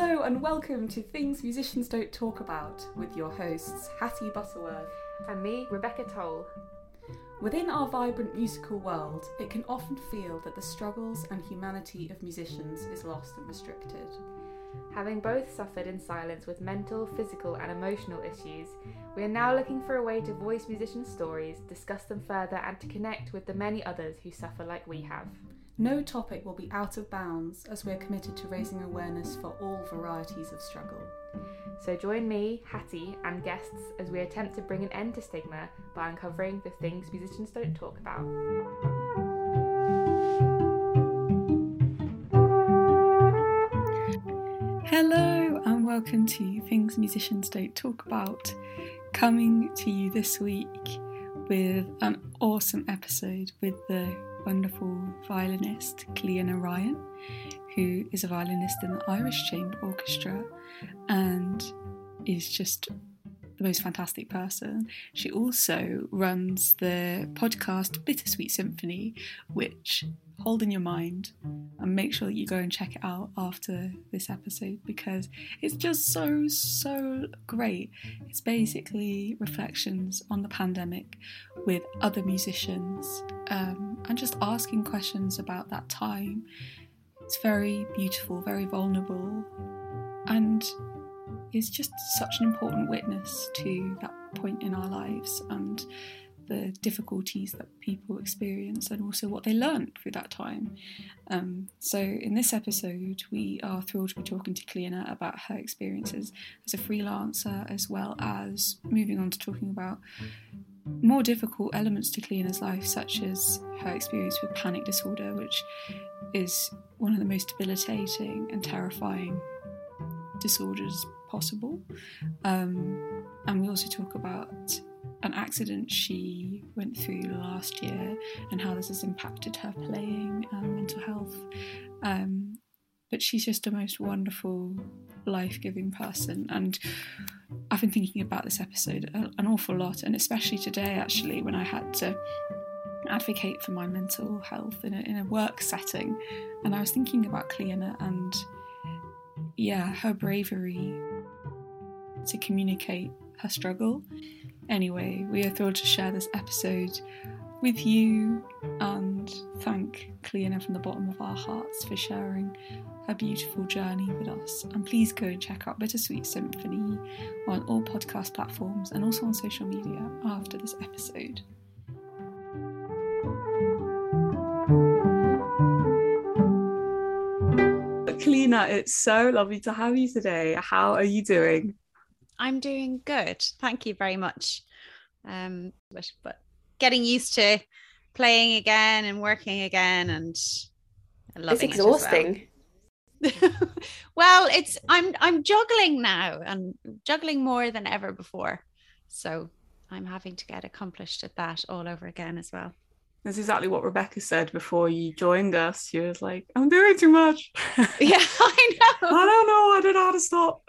Hello and welcome to Things Musicians Don't Talk About with your hosts Hattie Butterworth. And me, Rebecca Toll. Within our vibrant musical world, it can often feel that the struggles and humanity of musicians is lost and restricted. Having both suffered in silence with mental, physical, and emotional issues, we are now looking for a way to voice musicians' stories, discuss them further, and to connect with the many others who suffer like we have. No topic will be out of bounds as we're committed to raising awareness for all varieties of struggle. So join me, Hattie, and guests as we attempt to bring an end to stigma by uncovering the things musicians don't talk about. Hello, and welcome to Things Musicians Don't Talk About, coming to you this week with an awesome episode with the wonderful violinist Cliodhna Ryan, who is a violinist in the Irish Chamber Orchestra and is just the most fantastic person. She also runs the podcast Bittersweet Symphony, which hold in your mind and make sure that you go and check it out after this episode because it's just so, so great. It's basically reflections on the pandemic with other musicians um, and just asking questions about that time. It's very beautiful, very vulnerable, and is just such an important witness to that point in our lives and the difficulties that people experience and also what they learned through that time. Um, so, in this episode, we are thrilled to be talking to Cliodhna about her experiences as a freelancer, as well as moving on to talking about more difficult elements to Cliodhna's life, such as her experience with panic disorder, which is one of the most debilitating and terrifying disorders possible. Um, and we also talk about an accident she went through last year and how this has impacted her playing and mental health. Um, but she's just a most wonderful, life giving person. And I've been thinking about this episode an awful lot, and especially today, actually, when I had to advocate for my mental health in a, in a work setting. And I was thinking about Cliodhna and, yeah, her bravery to communicate her struggle Anyway, we are thrilled to share this episode with you and thank Cliodhna from the bottom of our hearts for sharing her beautiful journey with us. And please go and check out Bittersweet Symphony on all podcast platforms and also on social media after this episode. Cliodhna, it's so lovely to have you today. How are you doing? I'm doing good. Thank you very much. Um, but, but getting used to playing again and working again and loving it's exhausting. It well. well, it's I'm I'm juggling now and juggling more than ever before. So I'm having to get accomplished at that all over again as well. That's exactly what Rebecca said before you joined us. She was like, I'm doing too much. Yeah, I know. I don't know. I don't know how to stop.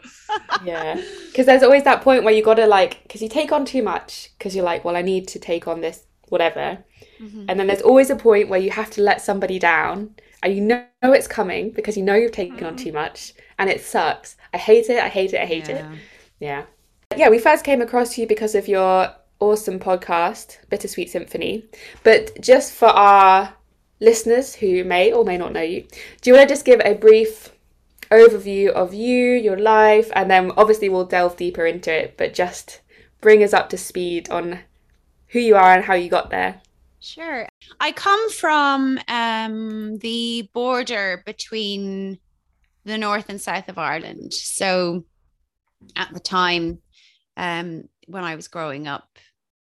yeah. Because there's always that point where you got to like, because you take on too much, because you're like, well, I need to take on this, whatever. Mm-hmm. And then there's always a point where you have to let somebody down and you know it's coming because you know you've taken mm-hmm. on too much and it sucks. I hate it. I hate it. I hate yeah. it. Yeah. Yeah, we first came across you because of your awesome podcast, Bittersweet Symphony. But just for our listeners who may or may not know you, do you want to just give a brief overview of you, your life, and then obviously we'll delve deeper into it, but just bring us up to speed on who you are and how you got there? Sure. I come from um, the border between the north and south of Ireland. So at the time um, when I was growing up,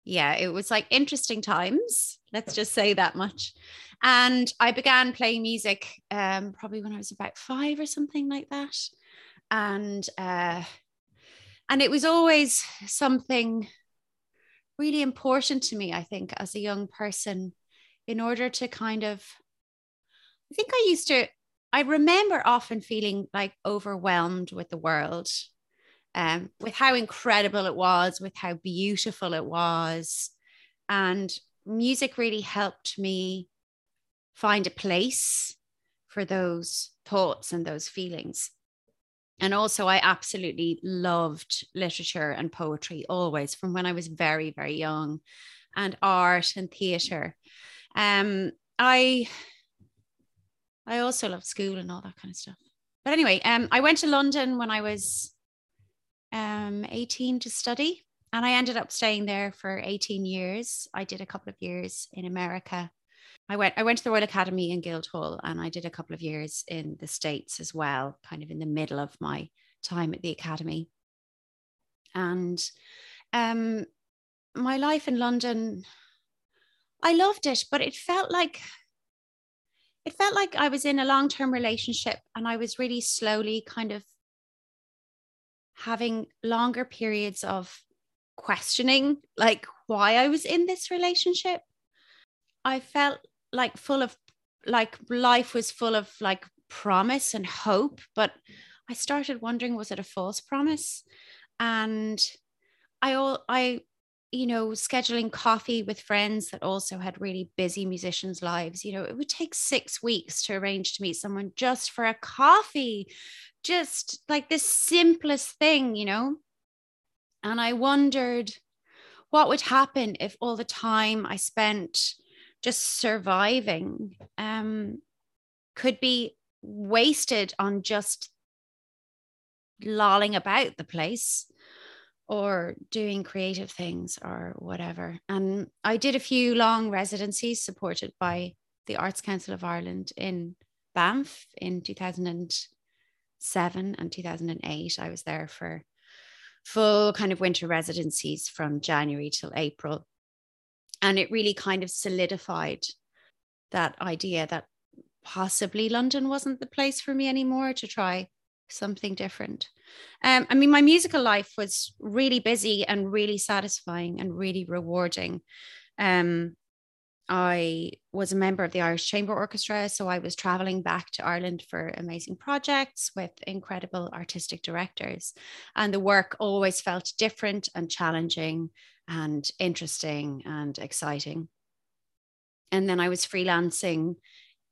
yeah, it was like interesting times. Let's just say that much. And I began playing music um, probably when I was about five or something like that. And uh, and it was always something really important to me, I think, as a young person, in order to kind of I think I used to I remember often feeling like overwhelmed with the world um, with how incredible it was, with how beautiful it was. And music really helped me find a place for those thoughts and those feelings. and also I absolutely loved literature and poetry always from when I was very very young and art and theater um I I also love school and all that kind of stuff but anyway um I went to London when I was um 18 to study. And I ended up staying there for 18 years. I did a couple of years in America. I went I went to the Royal Academy in Guildhall and I did a couple of years in the States as well, kind of in the middle of my time at the academy. And um, my life in London, I loved it, but it felt like it felt like I was in a long-term relationship and I was really slowly kind of having longer periods of questioning like why I was in this relationship. I felt like full of like life was full of like promise and hope but i started wondering was it a false promise and i all i you know scheduling coffee with friends that also had really busy musicians lives you know it would take 6 weeks to arrange to meet someone just for a coffee just like this simplest thing you know and i wondered what would happen if all the time i spent just surviving um, could be wasted on just lolling about the place or doing creative things or whatever. And I did a few long residencies supported by the Arts Council of Ireland in Banff in 2007 and 2008. I was there for full kind of winter residencies from January till April and it really kind of solidified that idea that possibly London wasn't the place for me anymore to try something different. Um, I mean, my musical life was really busy and really satisfying and really rewarding. Um, I was a member of the Irish Chamber Orchestra, so I was traveling back to Ireland for amazing projects with incredible artistic directors. And the work always felt different and challenging and interesting and exciting. And then I was freelancing,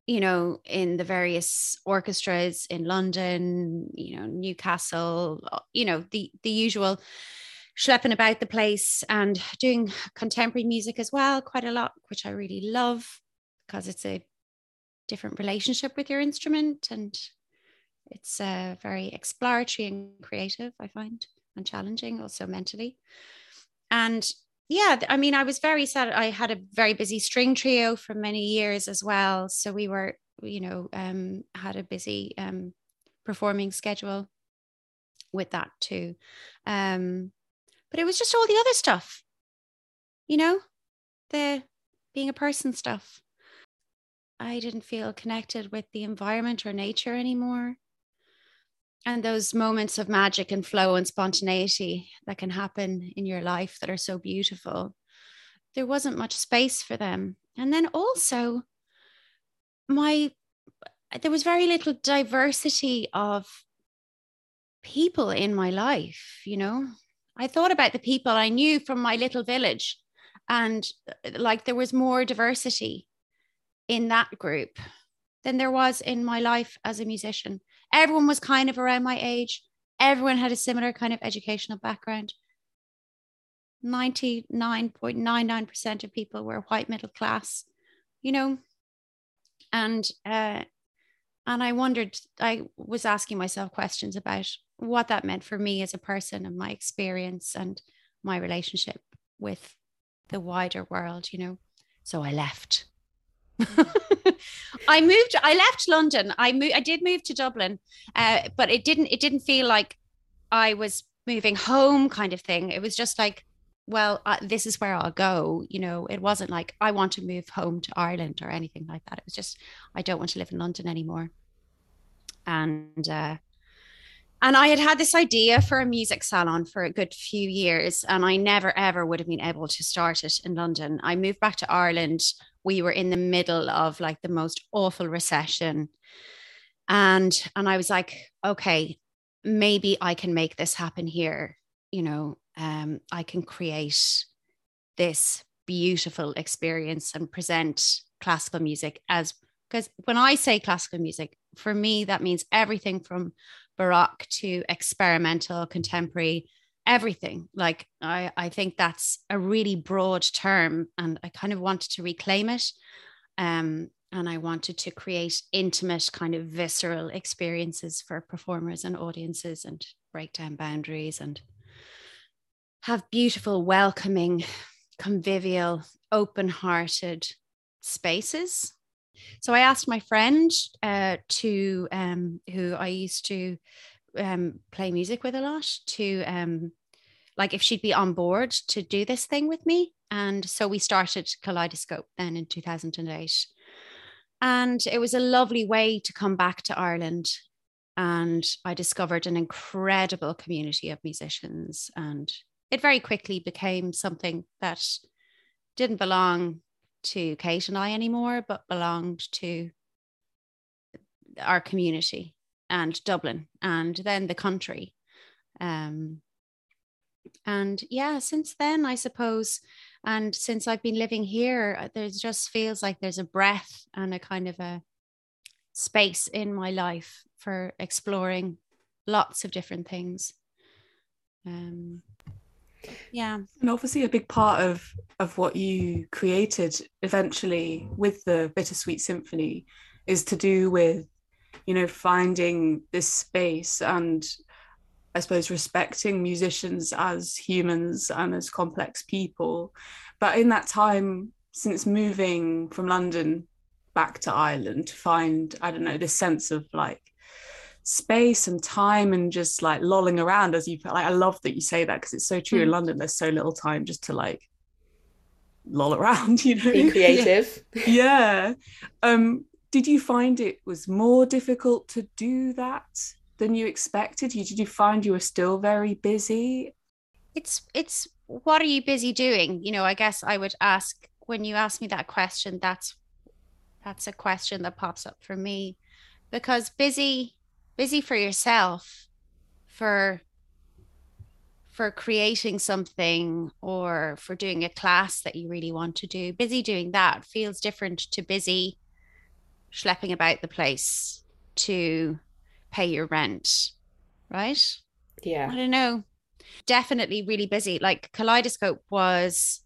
you know, in the various orchestras in London, you know, Newcastle, you know, the the usual schlepping about the place and doing contemporary music as well, quite a lot, which I really love because it's a different relationship with your instrument and it's uh, very exploratory and creative, I find, and challenging also mentally. And yeah i mean i was very sad i had a very busy string trio for many years as well. So we were you know um, had a busy um, performing schedule with that too. Um, but it was just all the other stuff you know the being a person stuff. I didn't feel connected with the environment or nature anymore. And those moments of magic and flow and spontaneity that can happen in your life that are so beautiful. There wasn't much space for them. And then also my there was very little diversity of people in my life you know i thought about the people i knew from my little village and like there was more diversity in that group than there was in my life as a musician everyone was kind of around my age. Everyone had a similar kind of educational background. 99.99% of people were white middle class, you know. And uh, and I wondered, I was asking myself questions about what that meant for me as a person and my experience and my relationship with the wider world, you know. So I left. I moved. I left London. I moved. I did move to Dublin, uh, but it didn't. It didn't feel like I was moving home, kind of thing. It was just like, well, uh, this is where I'll go. You know, it wasn't like I want to move home to Ireland or anything like that. It was just I don't want to live in London anymore. And uh, and I had had this idea for a music salon for a good few years, and I never ever would have been able to start it in London. I moved back to Ireland. We were in the middle of like the most awful recession. And and I was like, okay, maybe I can make this happen here. You know, um, I can create this beautiful experience and present classical music as because when I say classical music, for me, that means everything from baroque to experimental, contemporary, everything. Like I, I think that's a really broad term, and I kind of wanted to reclaim it. Um, and I wanted to create intimate, kind of visceral experiences for performers and audiences, and break down boundaries and have beautiful, welcoming, convivial, open-hearted spaces. So I asked my friend uh, to, um, who I used to um, play music with a lot to um, like if she'd be on board to do this thing with me. And so we started Kaleidoscope then in 2008. And it was a lovely way to come back to Ireland. And I discovered an incredible community of musicians. And it very quickly became something that didn't belong to Kate and I anymore, but belonged to our community and Dublin and then the country. Um, and yeah, since then, I suppose, and since I've been living here, uh, there just feels like there's a breath and a kind of a space in my life for exploring lots of different things. Um, yeah. And obviously a big part of of what you created eventually with the bittersweet symphony is to do with you know finding this space and i suppose respecting musicians as humans and as complex people. But in that time since moving from london back to ireland to find i don't know this sense of like space and time and just like lolling around as you like i love that you say that because it's so true mm. in london there's so little time just to like loll around you know? Be creative. Yeah. Um did you find it was more difficult to do that than you expected? You did you find you were still very busy? It's it's what are you busy doing? You know i guess i would ask when you ask me that question that's that's a question that pops up for me. Because busy busy for yourself for for creating something or for doing a class that you really want to do. Busy doing that feels different to busy schlepping about the place to pay your rent right? Yeah. I don't know. Definitely really busy. Like kaleidoscope was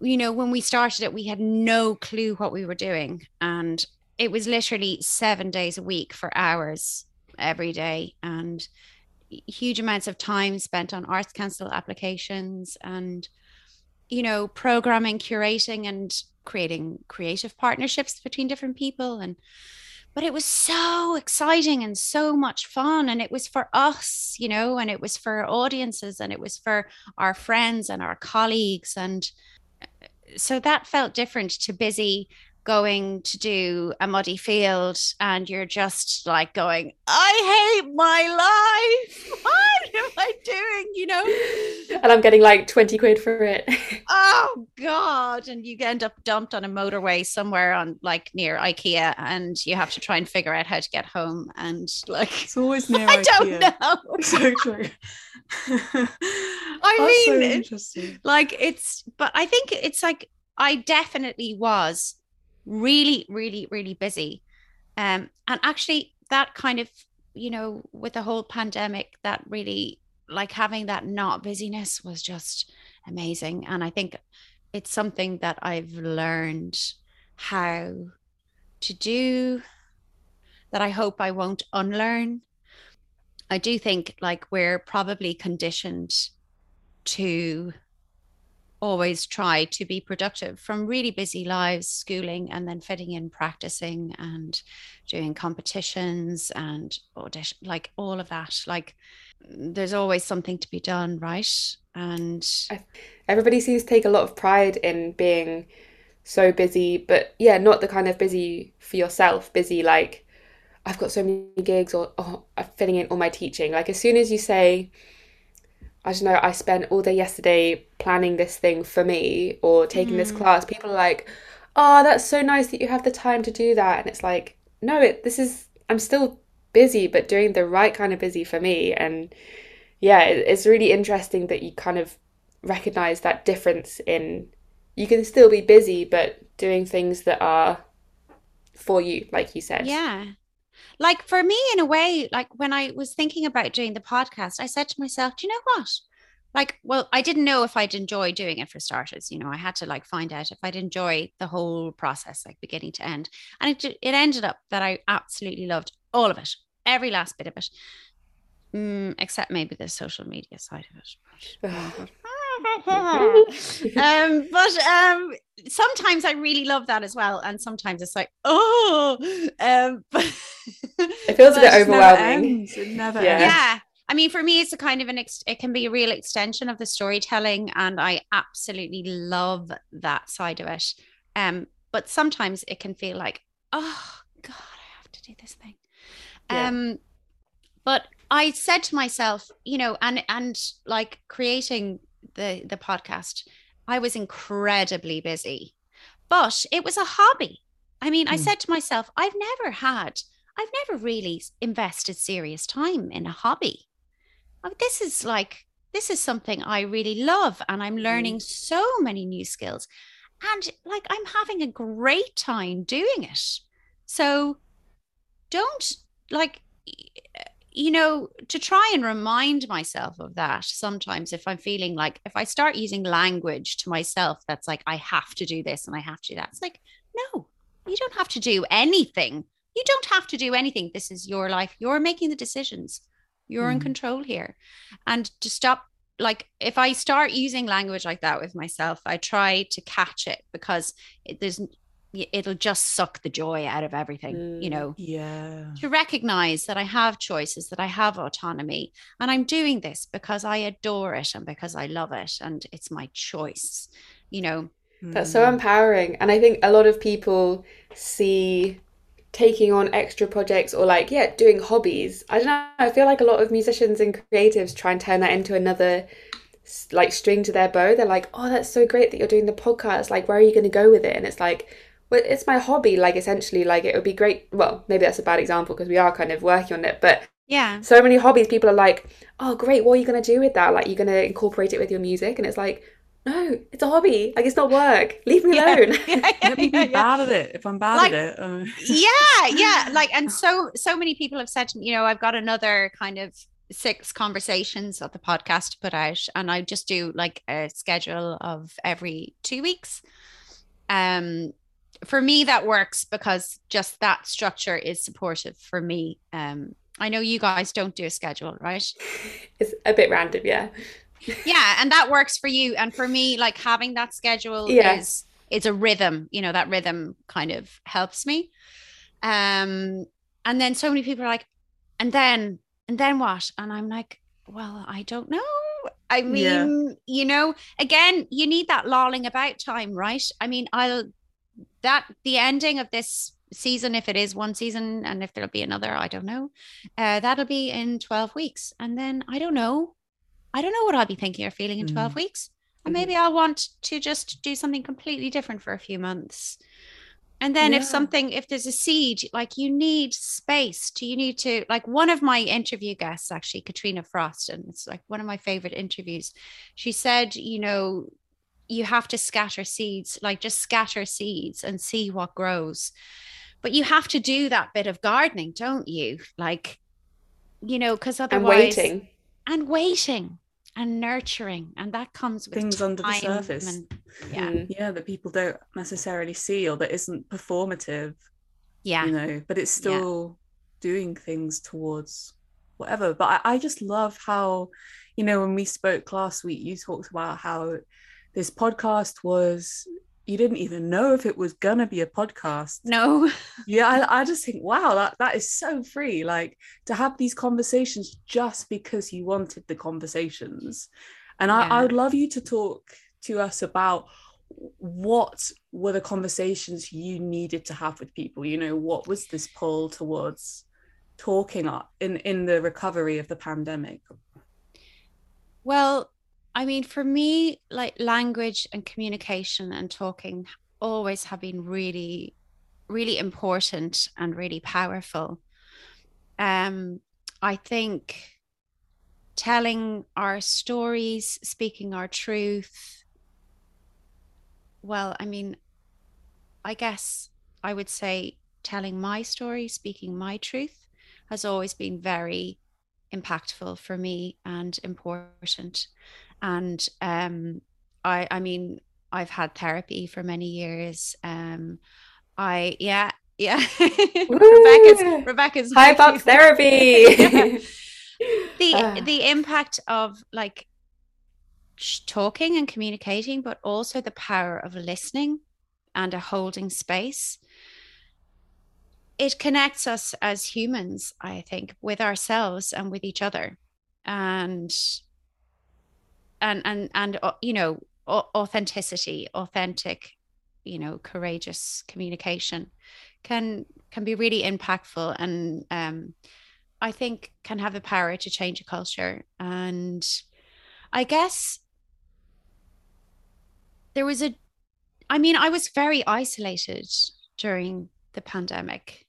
you know when we started it we had no clue what we were doing. And it was literally seven days a week for hours every day and huge amounts of time spent on arts council applications and you know programming curating and creating creative partnerships between different people and but it was so exciting and so much fun and it was for us you know and it was for audiences and it was for our friends and our colleagues and uh, so that felt different to busy going to do a muddy field and you're just like going, I hate my life. What am I doing? You know? And I'm getting like 20 quid for it. oh God. And you end up dumped on a motorway somewhere on like near IKEA and you have to try and figure out how to get home. And like it's always near I IKEA. don't know. so true. I mean so like it's but I think it's like I definitely was really, really, really busy. Um, and actually, that kind of, you know, with the whole pandemic, that really, like having that not busyness was just amazing. And I think it's something that I've learned how to do that I hope I won't unlearn. I do think like we're probably conditioned to always try to be productive from really busy lives, schooling, and then fitting in practicing and doing competitions and audition, like all of that. Like there's always something to be done, right? And everybody seems to take a lot of pride in being so busy, but yeah, not the kind of busy for yourself, busy like I've got so many gigs or oh, uh, I'm fitting in all my teaching. Like as soon as you say, I don't know, I spent all day yesterday planning this thing for me or taking mm. this class, people are like, oh, that's so nice that you have the time to do that. And it's like, no, it, this is, I'm still busy, but doing the right kind of busy for me. And yeah, it, it's really interesting that you kind of recognize that difference in, you can still be busy, but doing things that are for you, like you said. Yeah. Like for me, in a way, like when I was thinking about doing the podcast, I said to myself, do you know what? Like, well, I didn't know if I'd enjoy doing it for starters. You know, I had to like find out if I'd enjoy the whole process, like beginning to end. And it, it ended up that I absolutely loved all of it, every last bit of it, mm, except maybe the social media side of it. um, but um, sometimes I really love that as well, and sometimes it's like, oh, um, but it feels a bit overwhelming. It never yeah. yeah. I mean, for me, it's a kind of an ex- it can be a real extension of the storytelling, and I absolutely love that side of it. Um, but sometimes it can feel like, oh God, I have to do this thing. Yeah. Um, but I said to myself, you know, and and like creating the the podcast, I was incredibly busy, but it was a hobby. I mean, mm. I hmm. said to myself, I've never had, I've never really invested serious time in a hobby. I mean, this is like this is something I really love, and I'm learning mm. so many new skills, and like I'm having a great time doing it. So don't like you know, to try and remind myself of that sometimes if I'm feeling like if I start using language to myself that's like, I have to do this and I have to do that, it's like, no, you don't have to do anything. You don't have to do anything. This is your life. You're making the decisions. You're mm. in control here. And to stop, like, if I start using language like that with myself, I try to catch it because it, there's it'll just suck the joy out of everything mm, you know? yeah. To recognize that i have choices that i have autonomy and i'm doing this because i adore it and because i love it and it's my choice you know? That's so mm. empowering and i think a lot of people see taking on extra projects or like yeah doing hobbies. I don't know i feel like a lot of musicians and creatives try and turn that into another like string to their bow. They're like oh that's so great that you're doing the podcast. Like where are you going to go with it? And it's like well, it's my hobby. Like essentially, like it would be great. Well, maybe that's a bad example because we are kind of working on it, but yeah, so many hobbies. People are like, oh, great. What are you gonna do with that? Like, you're gonna incorporate it with your music, and it's like, no, it's a hobby. Like it's not work. Leave me yeah. alone. Yeah, yeah, Let me be bad at it if I'm bad like, at it. Uh. yeah, yeah. Like, and so so many people have said, you know, I've got another kind of six conversations of the podcast to put out, and I just do like a schedule of every two weeks. Um, for me that works because just that structure is supportive for me. Um i know you guys don't do a schedule right? It's a bit random yeah. Yeah and that works for you. And for me like having that schedule yeah. is it's a rhythm you know that rhythm kind of helps me. Um and then so many people are like and then and then what? And i'm like well i don't know. I mean yeah. you know again you need that lolling about time right? I mean i'll that the ending of this season, if it is one season and if there'll be another, I don't know. Uh, that'll be in 12 weeks. And then I don't know. I don't know what I'll be thinking or feeling in 12 mm. weeks. And maybe I'll want to just do something completely different for a few months. And then yeah. if something, if there's a seed, like you need space to, you need to, like one of my interview guests, actually, Katrina Frost, and it's like one of my favorite interviews. She said, you know, you have to scatter seeds, like just scatter seeds and see what grows. But you have to do that bit of gardening, don't you? Like, you know, because otherwise, and waiting, and waiting, and nurturing, and that comes with things under the surface. And, yeah, mm. yeah, that people don't necessarily see or that isn't performative. Yeah, you know, but it's still yeah. doing things towards whatever. But I, I just love how, you know, when we spoke last week, you talked about how this podcast was you didn't even know if it was gonna be a podcast. No. yeah, I, I just think, wow, that, that is so free. Like to have these conversations just because you wanted the conversations. And yeah. I, I would love you to talk to us about what were the conversations you needed to have with people? You know, what was this pull towards talking in in the recovery of the pandemic? Well, I mean, for me, like language and communication and talking always have been really, really important and really powerful. Um, I think telling our stories, speaking our truth. Well, I mean, I guess I would say telling my story, speaking my truth has always been very impactful for me and important. And um, I, I mean, I've had therapy for many years. Um, I, yeah, yeah. Rebecca's, Rebecca's hype up therapy. The uh. the impact of like talking and communicating, but also the power of listening and a holding space. It connects us as humans, I think, with ourselves and with each other, and and and and uh, you know authenticity, authentic, you know, courageous communication can can be really impactful and um, I think can have the power to change a culture. And I guess there was a I mean, I was very isolated during the pandemic.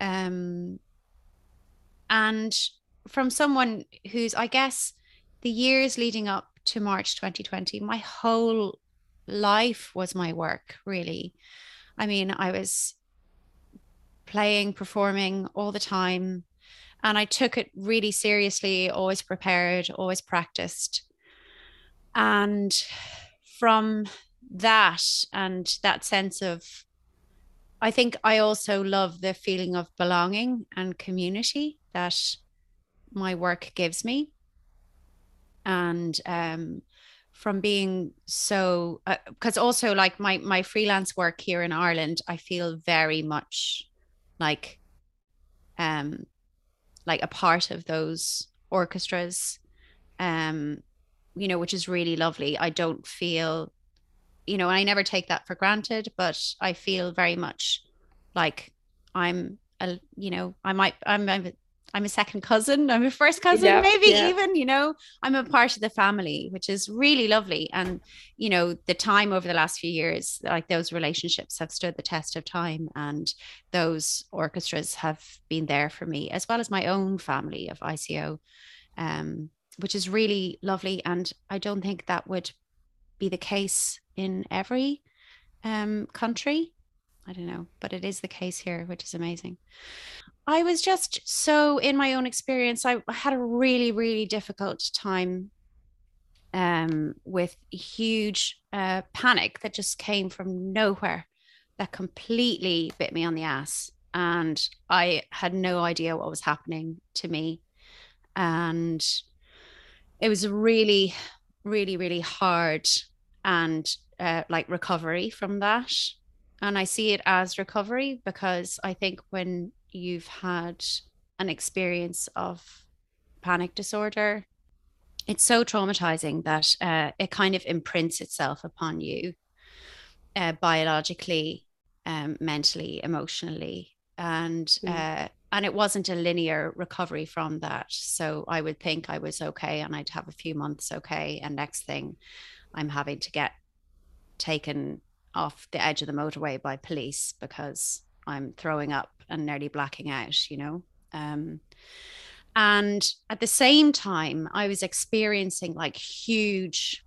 Um, and from someone who's, I guess, the years leading up to March 2020, my whole life was my work, really. I mean, I was playing, performing all the time. And I took it really seriously, always prepared, always practiced. And from that and that sense of I think I also love the feeling of belonging and community that my work gives me. And um, from being so, because uh, also like my my freelance work here in Ireland, I feel very much like, um, like a part of those orchestras, um, you know, which is really lovely. I don't feel you know, I never take that for granted, but I feel very much like I'm a, you know, I might, I'm, I'm, I'm a second cousin. I'm a first cousin, yeah, maybe yeah. even, you know, I'm a part of the family, which is really lovely. And, you know, the time over the last few years, like those relationships have stood the test of time. And those orchestras have been there for me, as well as my own family of ICO, um, which is really lovely. And I don't think that would be the case in every um, country. I don't know, but it is the case here, which is amazing. I was just so, in my own experience, I had a really, really difficult time um, with huge uh, panic that just came from nowhere, that completely bit me on the ass. And I had no idea what was happening to me. And it was really, really, really hard and uh, like recovery from that. And I see it as recovery because I think when you've had an experience of panic disorder, it's so traumatizing that uh, it kind of imprints itself upon you uh, biologically, um, mentally, emotionally, and mm. uh, and it wasn't a linear recovery from that. So I would think I was okay, and I'd have a few months okay, and next thing, I'm having to get taken off the edge of the motorway by police because I'm throwing up and nearly blacking out, you know. Um, and at the same time, I was experiencing like huge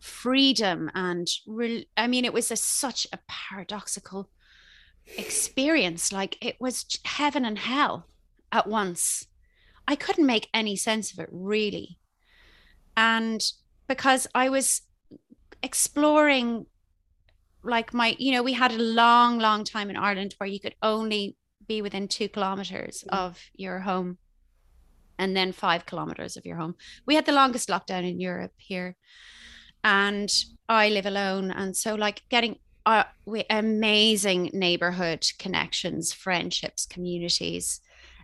freedom and re- I mean, it was a, such a paradoxical experience. Like it was heaven and hell at once. I couldn't make any sense of it really. And because I was exploring like my you know we had a long long time in ireland where you could only be within two kilometers of your home and then five kilometers of your home. We had the longest lockdown in europe here and i live alone. And so like getting uh, amazing neighborhood connections friendships communities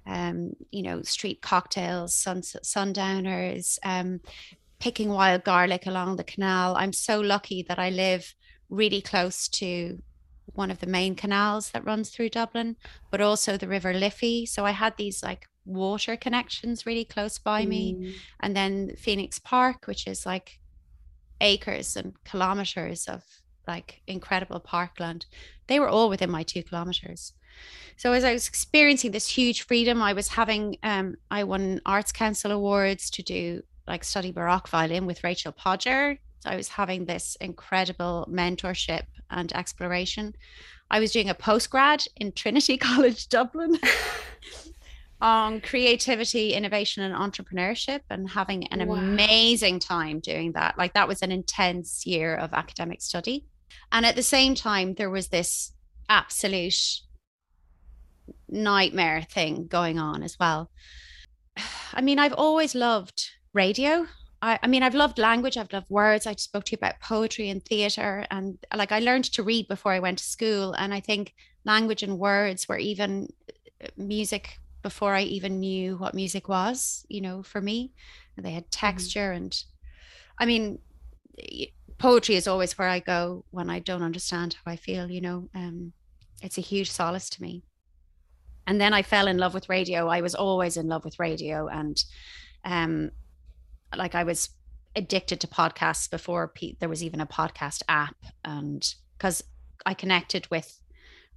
um, you know, street cocktails, sun, sundowners, um, picking wild garlic along the canal. I'm so lucky that I live really close to one of the main canals that runs through Dublin, but also the River Liffey. So I had these like water connections really close by mm. me. And then Phoenix Park, which is like acres and kilometers of like incredible parkland. They were all within my two kilometers. So as I was experiencing this huge freedom, I was having um, I won Arts Council awards to do like study Baroque violin with Rachel Podger. I was having this incredible mentorship and exploration. I was doing a postgrad in Trinity College Dublin on creativity, innovation, and entrepreneurship, and having an wow. amazing time doing that. Like that was an intense year of academic study. And at the same time, there was this absolute nightmare thing going on as well. I mean, I've always loved radio. I, I, mean, I've loved language, I've loved words. I spoke to you about poetry and theater. And like I learned to read before I went to school. And I think language and words were even uh, music before I even knew what music was, you know, for me. They had mm-hmm. texture. Mm-hmm. And I mean, poetry is always where I go when I don't understand how I feel, you know. Um, it's a huge solace to me and then I fell in love with radio. I was always in love with radio, and um, like I was addicted to podcasts before P- there was even a podcast app, and because I connected with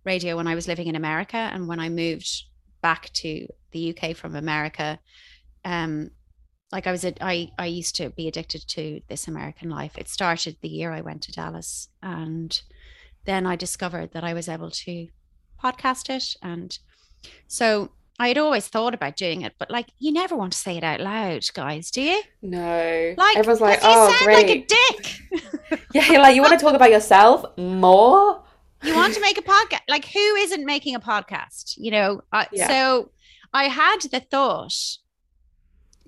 radio when I was living in America, and when I moved back to the UK from America, um, like I was, a, I I used to be addicted to this American life. It started the year I went to Dallas, and then I discovered that I was able to podcast it and so I had always thought about doing it, but like you never want to say it out loud, guys, do you? No. Like everyone's like, "Oh, sound great." Like a dick. yeah, you're like you want to talk about yourself more. You want to make a podcast? Like who isn't making a podcast? You know. Uh, yeah. So I had the thought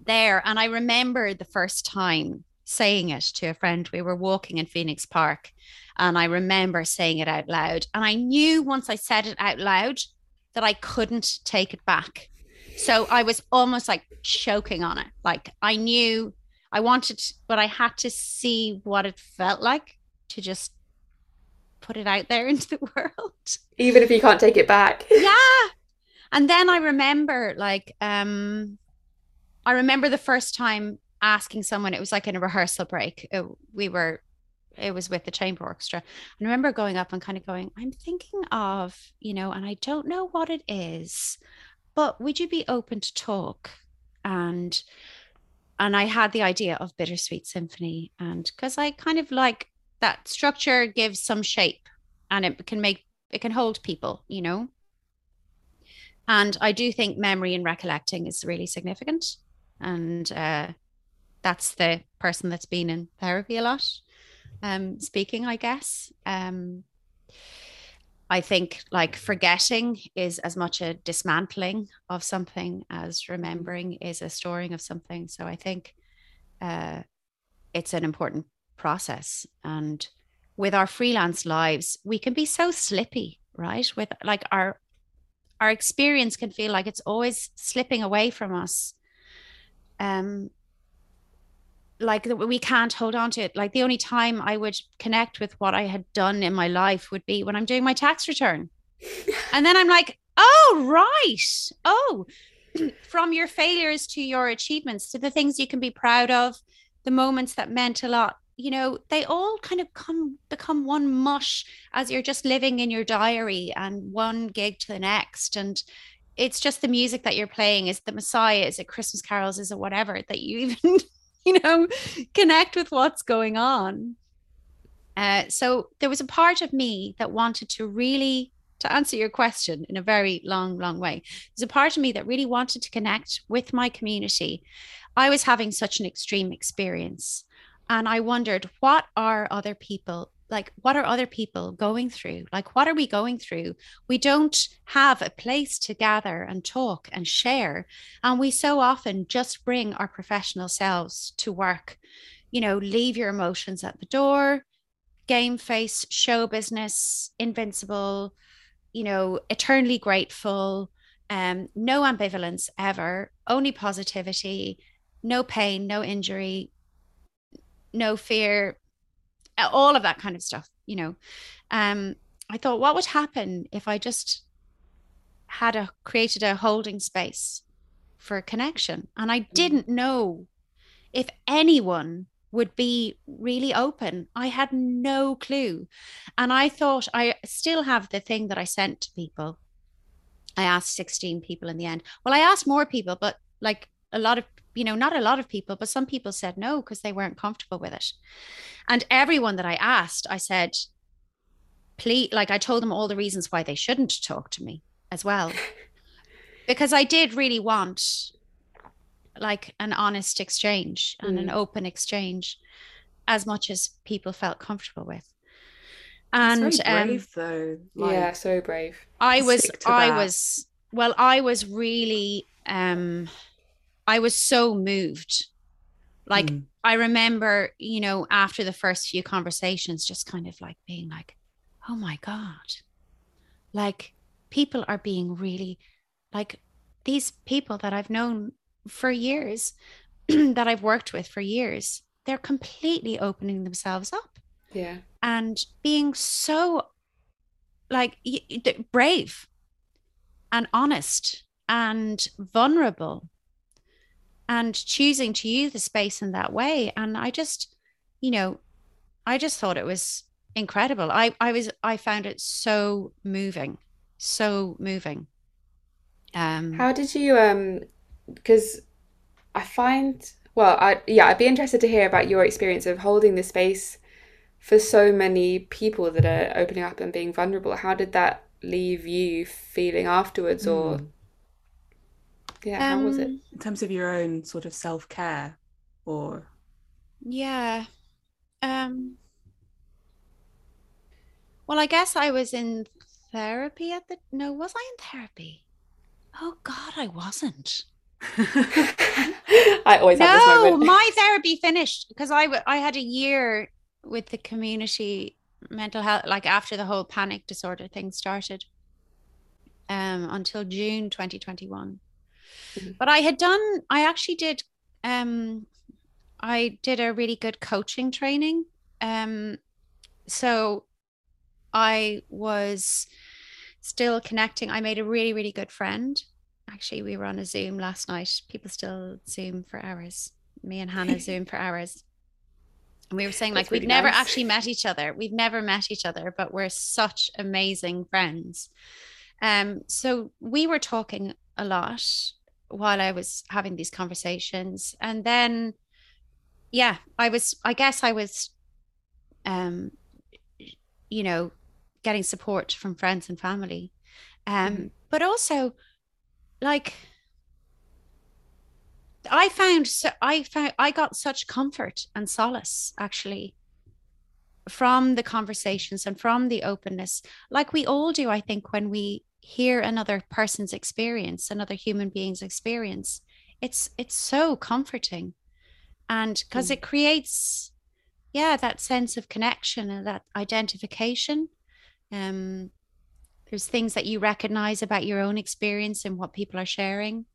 there, and I remember the first time saying it to a friend. We were walking in Phoenix Park, and I remember saying it out loud. And I knew once I said it out loud that I couldn't take it back. So I was almost like choking on it. Like I knew I wanted, but I had to see what it felt like to just put it out there into the world. Even if you can't take it back. Yeah. And then I remember like um I remember the first time asking someone, it was like in a rehearsal break. It, we were it was with the chamber orchestra. I remember going up and kind of going, I'm thinking of, you know, and I don't know what it is, but would you be open to talk? And and I had the idea of bittersweet symphony, and because I kind of like that structure gives some shape, and it can make it can hold people, you know. And I do think memory and recollecting is really significant, and uh, that's the person that's been in therapy a lot um, speaking, I guess. Um, I think like forgetting is as much a dismantling of something as remembering is a storing of something. So I think uh, it's an important process. And with our freelance lives, we can be so slippy, right? With like our our experience can feel like it's always slipping away from us. Um, like we can't hold on to it. Like the only time i would connect with what i had done in my life would be when i'm doing my tax return. And then i'm like oh right. Oh from your failures to your achievements to the things you can be proud of the moments that meant a lot. You know they all kind of come become one mush as you're just living in your diary and one gig to the next. And it's just the music that you're playing. Is the messiah? Is it christmas carols? Is it whatever that you even you know, connect with what's going on. Uh, so there was a part of me that wanted to really, to answer your question in a very long, long way, there's a part of me that really wanted to connect with my community. I was having such an extreme experience. And I wondered, what are other people like what are other people going through? Like what are we going through? We don't have a place to gather and talk and share. And we so often just bring our professional selves to work. You know leave your emotions at the door game face show business invincible you know eternally grateful um no ambivalence ever only positivity no pain no injury no fear all of that kind of stuff, you know. Um, I thought, what would happen if I just had a created a holding space for a connection? And I mm. didn't know if anyone would be really open. I had no clue. And I thought I still have the thing that I sent to people. I asked 16 people in the end. Well, I asked more people, but like a lot of you know, not a lot of people, but some people said no because they weren't comfortable with it. And everyone that I asked, I said, please like I told them all the reasons why they shouldn't talk to me as well. because I did really want like an honest exchange and mm. an open exchange as much as people felt comfortable with. And brave um, though. Like, yeah, so brave. I was I that. was well, I was really um I was so moved. Like mm. I remember, you know, after the first few conversations, just kind of like being like, oh my God. Like people are being really like these people that I've known for years, that I've worked with for years, they're completely opening themselves up. Yeah. And being so like brave and honest and vulnerable and choosing to use the space in that way. And I just, you know, I just thought it was incredible. I, I was, I found it so moving, so moving. Um, How did you, um, because I find, well, I, yeah, I'd be interested to hear about your experience of holding the space for so many people that are opening up and being vulnerable. How did that leave you feeling afterwards or mm yeah um, how was it? Um, in terms of your own sort of self-care or? Yeah um well i guess i was in therapy at the no was i in therapy? Oh god i wasn't. I always no my therapy finished because I, I had a year with the community mental health like after the whole panic disorder thing started um until june 2021 Mm-hmm. But I had done, I actually did, um, I did a really good coaching training. Um, so I was still connecting. I made a really, really good friend. Actually, we were on a Zoom last night. People still Zoom for hours. Me and Hannah Zoom for hours. And we were saying, like, we've never nice. actually met each other. We've never met each other, but we're such amazing friends. Um, so we were talking a lot while I was having these conversations. And then, yeah, I was, I guess I was, um, you know, getting support from friends and family. Um, mm-hmm. But also, like, I found, so I found, I got such comfort and solace actually from the conversations and from the openness, like we all do, I think, when we hear another person's experience another human being's experience. It's it's so comforting. And because mm. it creates yeah that sense of connection and that identification. Um there's things that you recognize about your own experience and what people are sharing.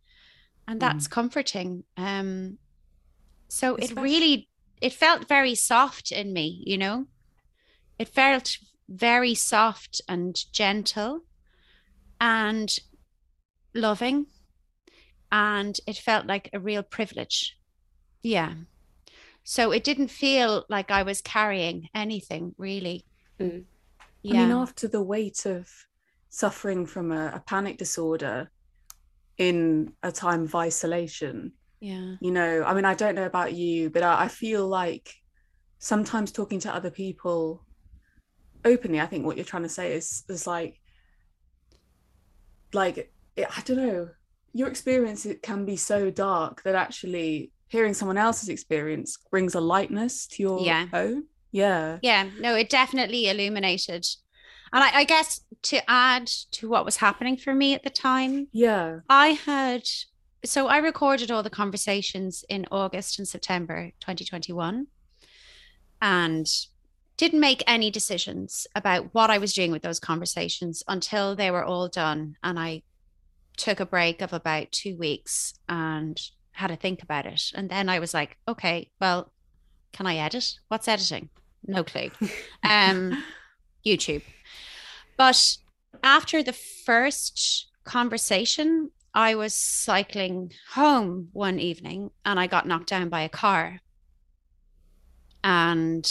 And that's mm. comforting. Um so Especially- it really it felt very soft in me you know? It felt very soft and gentle and loving. And it felt like a real privilege. Yeah. So it didn't feel like I was carrying anything really. Mm. Yeah. I mean, after the weight of suffering from a, a panic disorder in a time of isolation, yeah. You know, I mean, I don't know about you, but I, I feel like sometimes talking to other people openly, I think what you're trying to say is is like like it, I don't know, your experience it can be so dark that actually hearing someone else's experience brings a lightness to your yeah. own. Yeah. Yeah. No, it definitely illuminated. And I, I guess to add to what was happening for me at the time, yeah, I had so I recorded all the conversations in August and September 2021 and didn't make any decisions about what I was doing with those conversations until they were all done. And I took a break of about two weeks and had to think about it. And then I was like, okay, well, can I edit? What's editing? No clue. Um, YouTube. But after the first conversation, I was cycling home one evening and I got knocked down by a car. And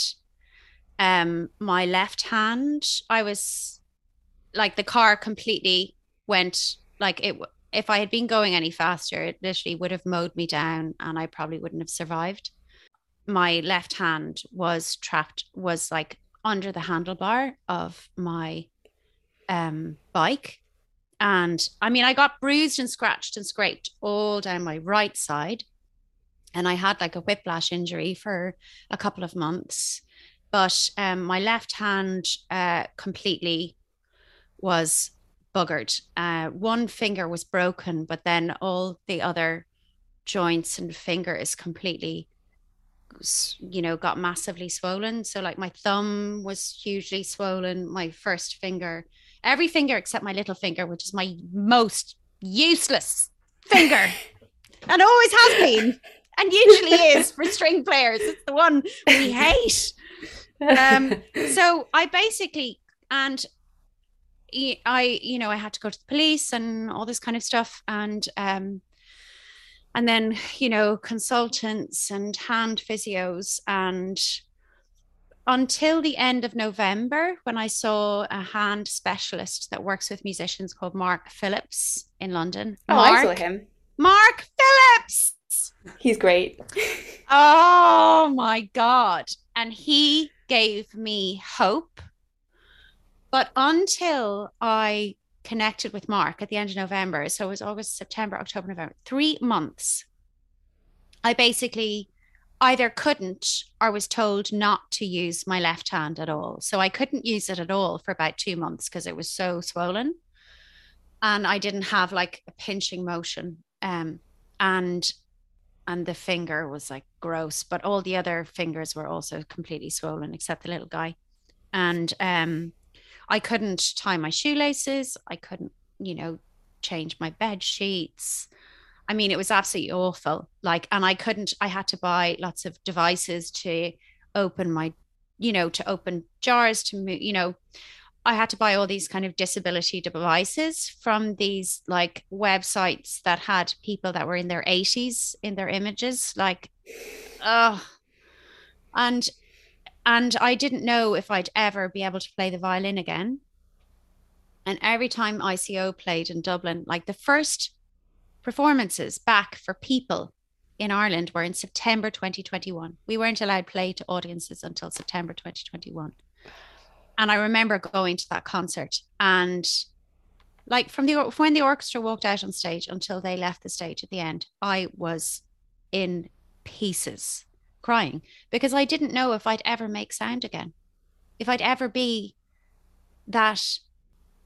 um my left hand i was like the car completely went like it if i had been going any faster it literally would have mowed me down and i probably wouldn't have survived my left hand was trapped was like under the handlebar of my um, bike. And I mean, I got bruised and scratched and scraped all down my right side. And I had like a whiplash injury for a couple of months. But um, my left hand uh, completely was buggered. Uh, one finger was broken, but then all the other joints and fingers completely you know got massively swollen. So like my thumb was hugely swollen my first finger every finger except my little finger which is my most useless finger and always has been and usually is for string players. It's the one we hate um so i basically and I, you know, I had to go to the police and all this kind of stuff. And, um, and then, you know, consultants and hand physios. And until the end of November, when I saw a hand specialist that works with musicians called Mark Phillips in London. Oh, Mark, I saw him. Mark Phillips. He's great. oh my God. And he gave me hope but until I connected with Mark at the end of November, so it was August, September, October, November, three months, I basically either couldn't or was told not to use my left hand at all. So I couldn't use it at all for about two months because it was so swollen. And I didn't have like a pinching motion. Um, and and the finger was like gross, but all the other fingers were also completely swollen except the little guy. And um I couldn't tie my shoelaces. I couldn't, you know, change my bed sheets. I mean, it was absolutely awful. Like, and I couldn't, I had to buy lots of devices to open my, you know, to open jars, to move, you know, I had to buy all these kind of disability devices from these like websites that had people that were in their 80s in their images. Like, oh, and and I didn't know if I'd ever be able to play the violin again. And every time ICO played in Dublin, like the first performances back for people in Ireland were in September 2021. We weren't allowed play to audiences until September 2021. And I remember going to that concert and like from the when the orchestra walked out on stage until they left the stage at the end, I was in pieces crying because I didn't know if I'd ever make sound again, if I'd ever be that.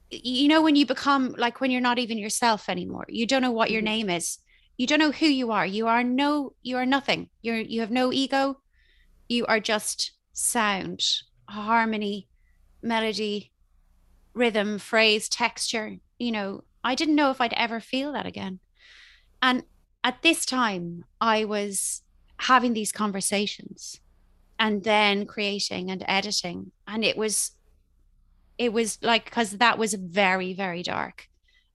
You know, when you become like when you're not even yourself anymore, you don't know what your mm-hmm. name is, you don't know who you are. You are no, you are nothing. You're you have no ego. You are just sound, harmony, melody, rhythm, phrase, texture. You know, I didn't know if I'd ever feel that again. And at this time, I was having these conversations and then creating and editing and it was it was like because that was very very dark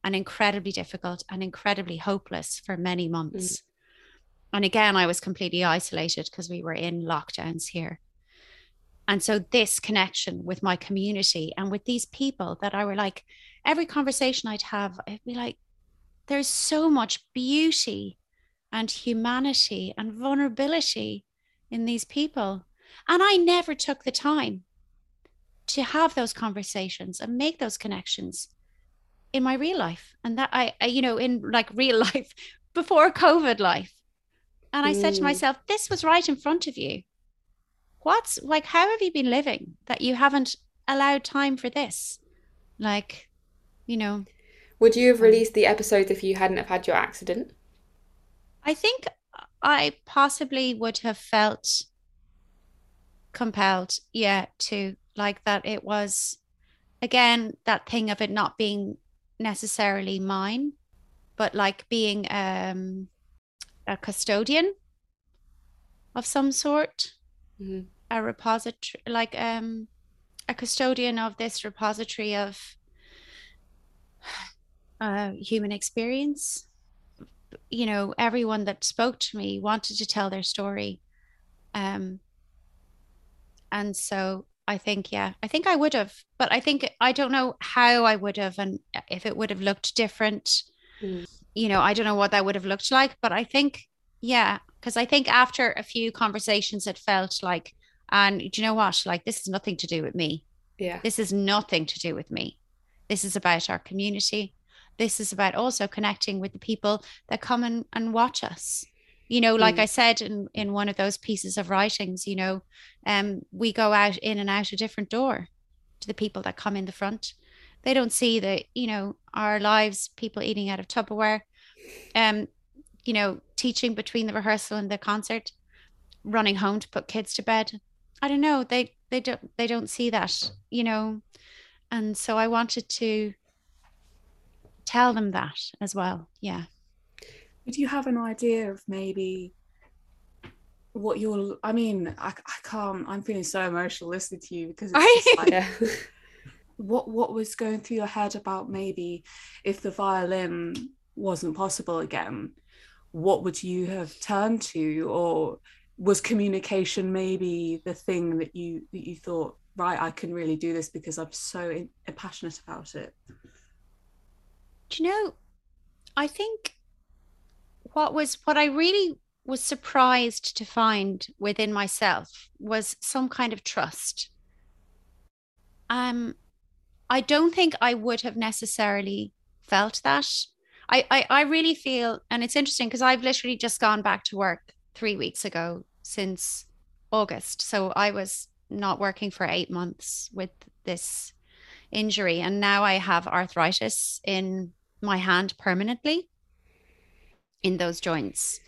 and incredibly difficult and incredibly hopeless for many months mm. and again i was completely isolated because we were in lockdowns here and so this connection with my community and with these people that i were like every conversation i'd have i'd be like there's so much beauty and humanity and vulnerability in these people. And I never took the time to have those conversations and make those connections in my real life. And that I, I you know, in like real life before COVID life. And I mm. said to mm. myself, this was right in front of you. What's like, how have you been living that you haven't allowed time for this? Like, you know. Would you have released the episodes if you hadn't have had your accident? I think I possibly would have felt compelled, yeah, to like that it was again that thing of it not being necessarily mine, but like being um a custodian of some sort, mm-hmm. a repository like um a custodian of this repository of uh, human experience you know everyone that spoke to me wanted to tell their story um and so i think yeah i think i would have but i think i don't know how i would have and if it would have looked different mm. you know i don't know what that would have looked like but i think yeah because i think after a few conversations it felt like And do you know what? Like, this is nothing to do with me. Yeah. This is nothing to do with me. This is about our community. This is about also connecting with the people that come and, and watch us. You know, like mm. I said in, in one of those pieces of writings, you know, um, we go out in and out a different door to the people that come in the front. They don't see the, you know, our lives, people eating out of Tupperware, um, you know, teaching between the rehearsal and the concert, running home to put kids to bed. I don't know. They they don't they don't see that, you know. And so I wanted to tell them that as well. Yeah. Do you have an idea of maybe what you're I mean, I, I can't I'm feeling so emotional listening to you because it's like, yeah. what what was going through your head about maybe if the violin wasn't possible again, what would you have turned to? Or was communication maybe the thing that you that you thought right i can really do this because i'm so in, passionate about it do you know i think what was what i really was surprised to find within myself was some kind of trust. Um i don't think i would have necessarily felt that i i, I really feel and it's interesting because i've literally just gone back to work three weeks ago since August. So I was not working for eight months with this injury. And now I have arthritis in my hand permanently in those joints,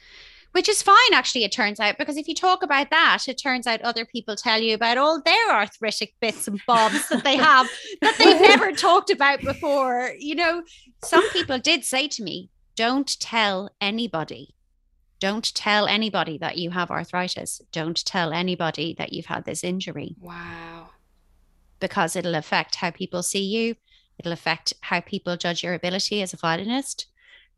which is fine, actually, it turns out, because if you talk about that, it turns out other people tell you about all their arthritic bits and bobs that they have that they've never talked about before. You know, some people did say to me, don't tell anybody don't tell anybody that you have arthritis. Don't tell anybody that you've had this injury. Wow. Because it'll affect how people see you. It'll affect how people judge your ability as a violinist.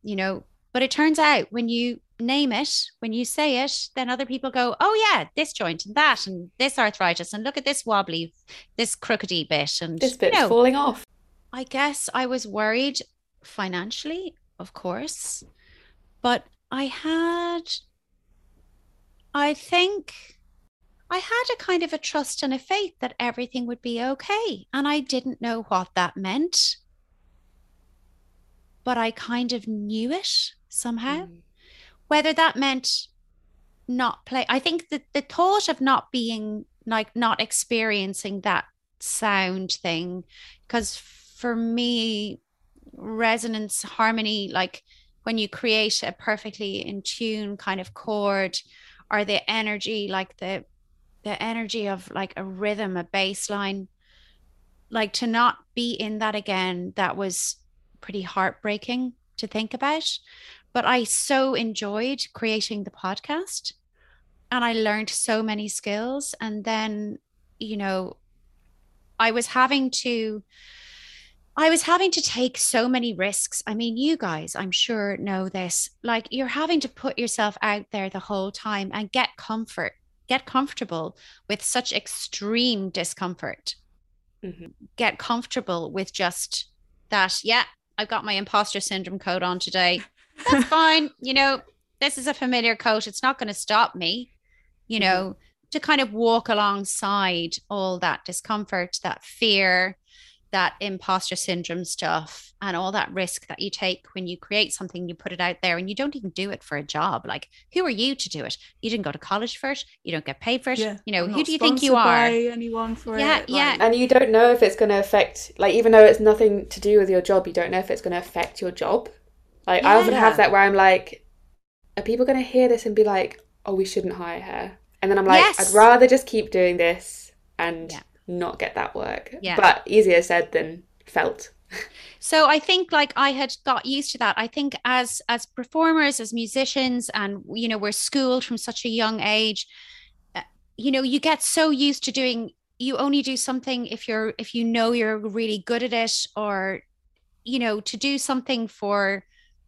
You know, but it turns out when you name it, when you say it, then other people go, oh, yeah, this joint and that and this arthritis. And look at this wobbly, this crookedy bit. And this bit's you know, falling off. I guess I was worried financially, of course. But I had, I think I had a kind of a trust and a faith that everything would be okay. And I didn't know what that meant. But I kind of knew it somehow. Mm. Whether that meant not play, I think that the thought of not being like not experiencing that sound thing, because for me, resonance, harmony, like when you create a perfectly in tune kind of chord or the energy like the the energy of like a rhythm a bass line like to not be in that again that was pretty heartbreaking to think about but i so enjoyed creating the podcast and i learned so many skills and then you know i was having to I was having to take so many risks. I mean, you guys, I'm sure know this. Like, you're having to put yourself out there the whole time and get comfort, get comfortable with such extreme discomfort. Mm-hmm. Get comfortable with just that. Yeah, I've got my imposter syndrome coat on today. That's fine. You know, this is a familiar coat. It's not going to stop me, you mm-hmm. know, mm-hmm. to kind of walk alongside all that discomfort, that fear that imposter syndrome stuff and all that risk that you take when you create something, you put it out there and you don't even do it for a job. Like, who are you to do it? You didn't go to college for it. You don't get paid for it. Yeah, you know, who do you think you are? anyone for yeah, it. Yeah, yeah. And you don't know if it's going to affect, like, even though it's nothing to do with your job, you don't know if it's going to affect your job. Like, yeah. I often have that where I'm like, are people going to hear this and be like, oh, we shouldn't hire her? And then I'm like, yes. I'd rather just keep doing this and yeah not get that work. Yeah. But easier said than felt. So I think like I had got used to that. I think as as performers, as musicians, and you know, we're schooled from such a young age. Uh, you know, you get so used to doing. You only do something if you're if you know you're really good at it, or you know, to do something for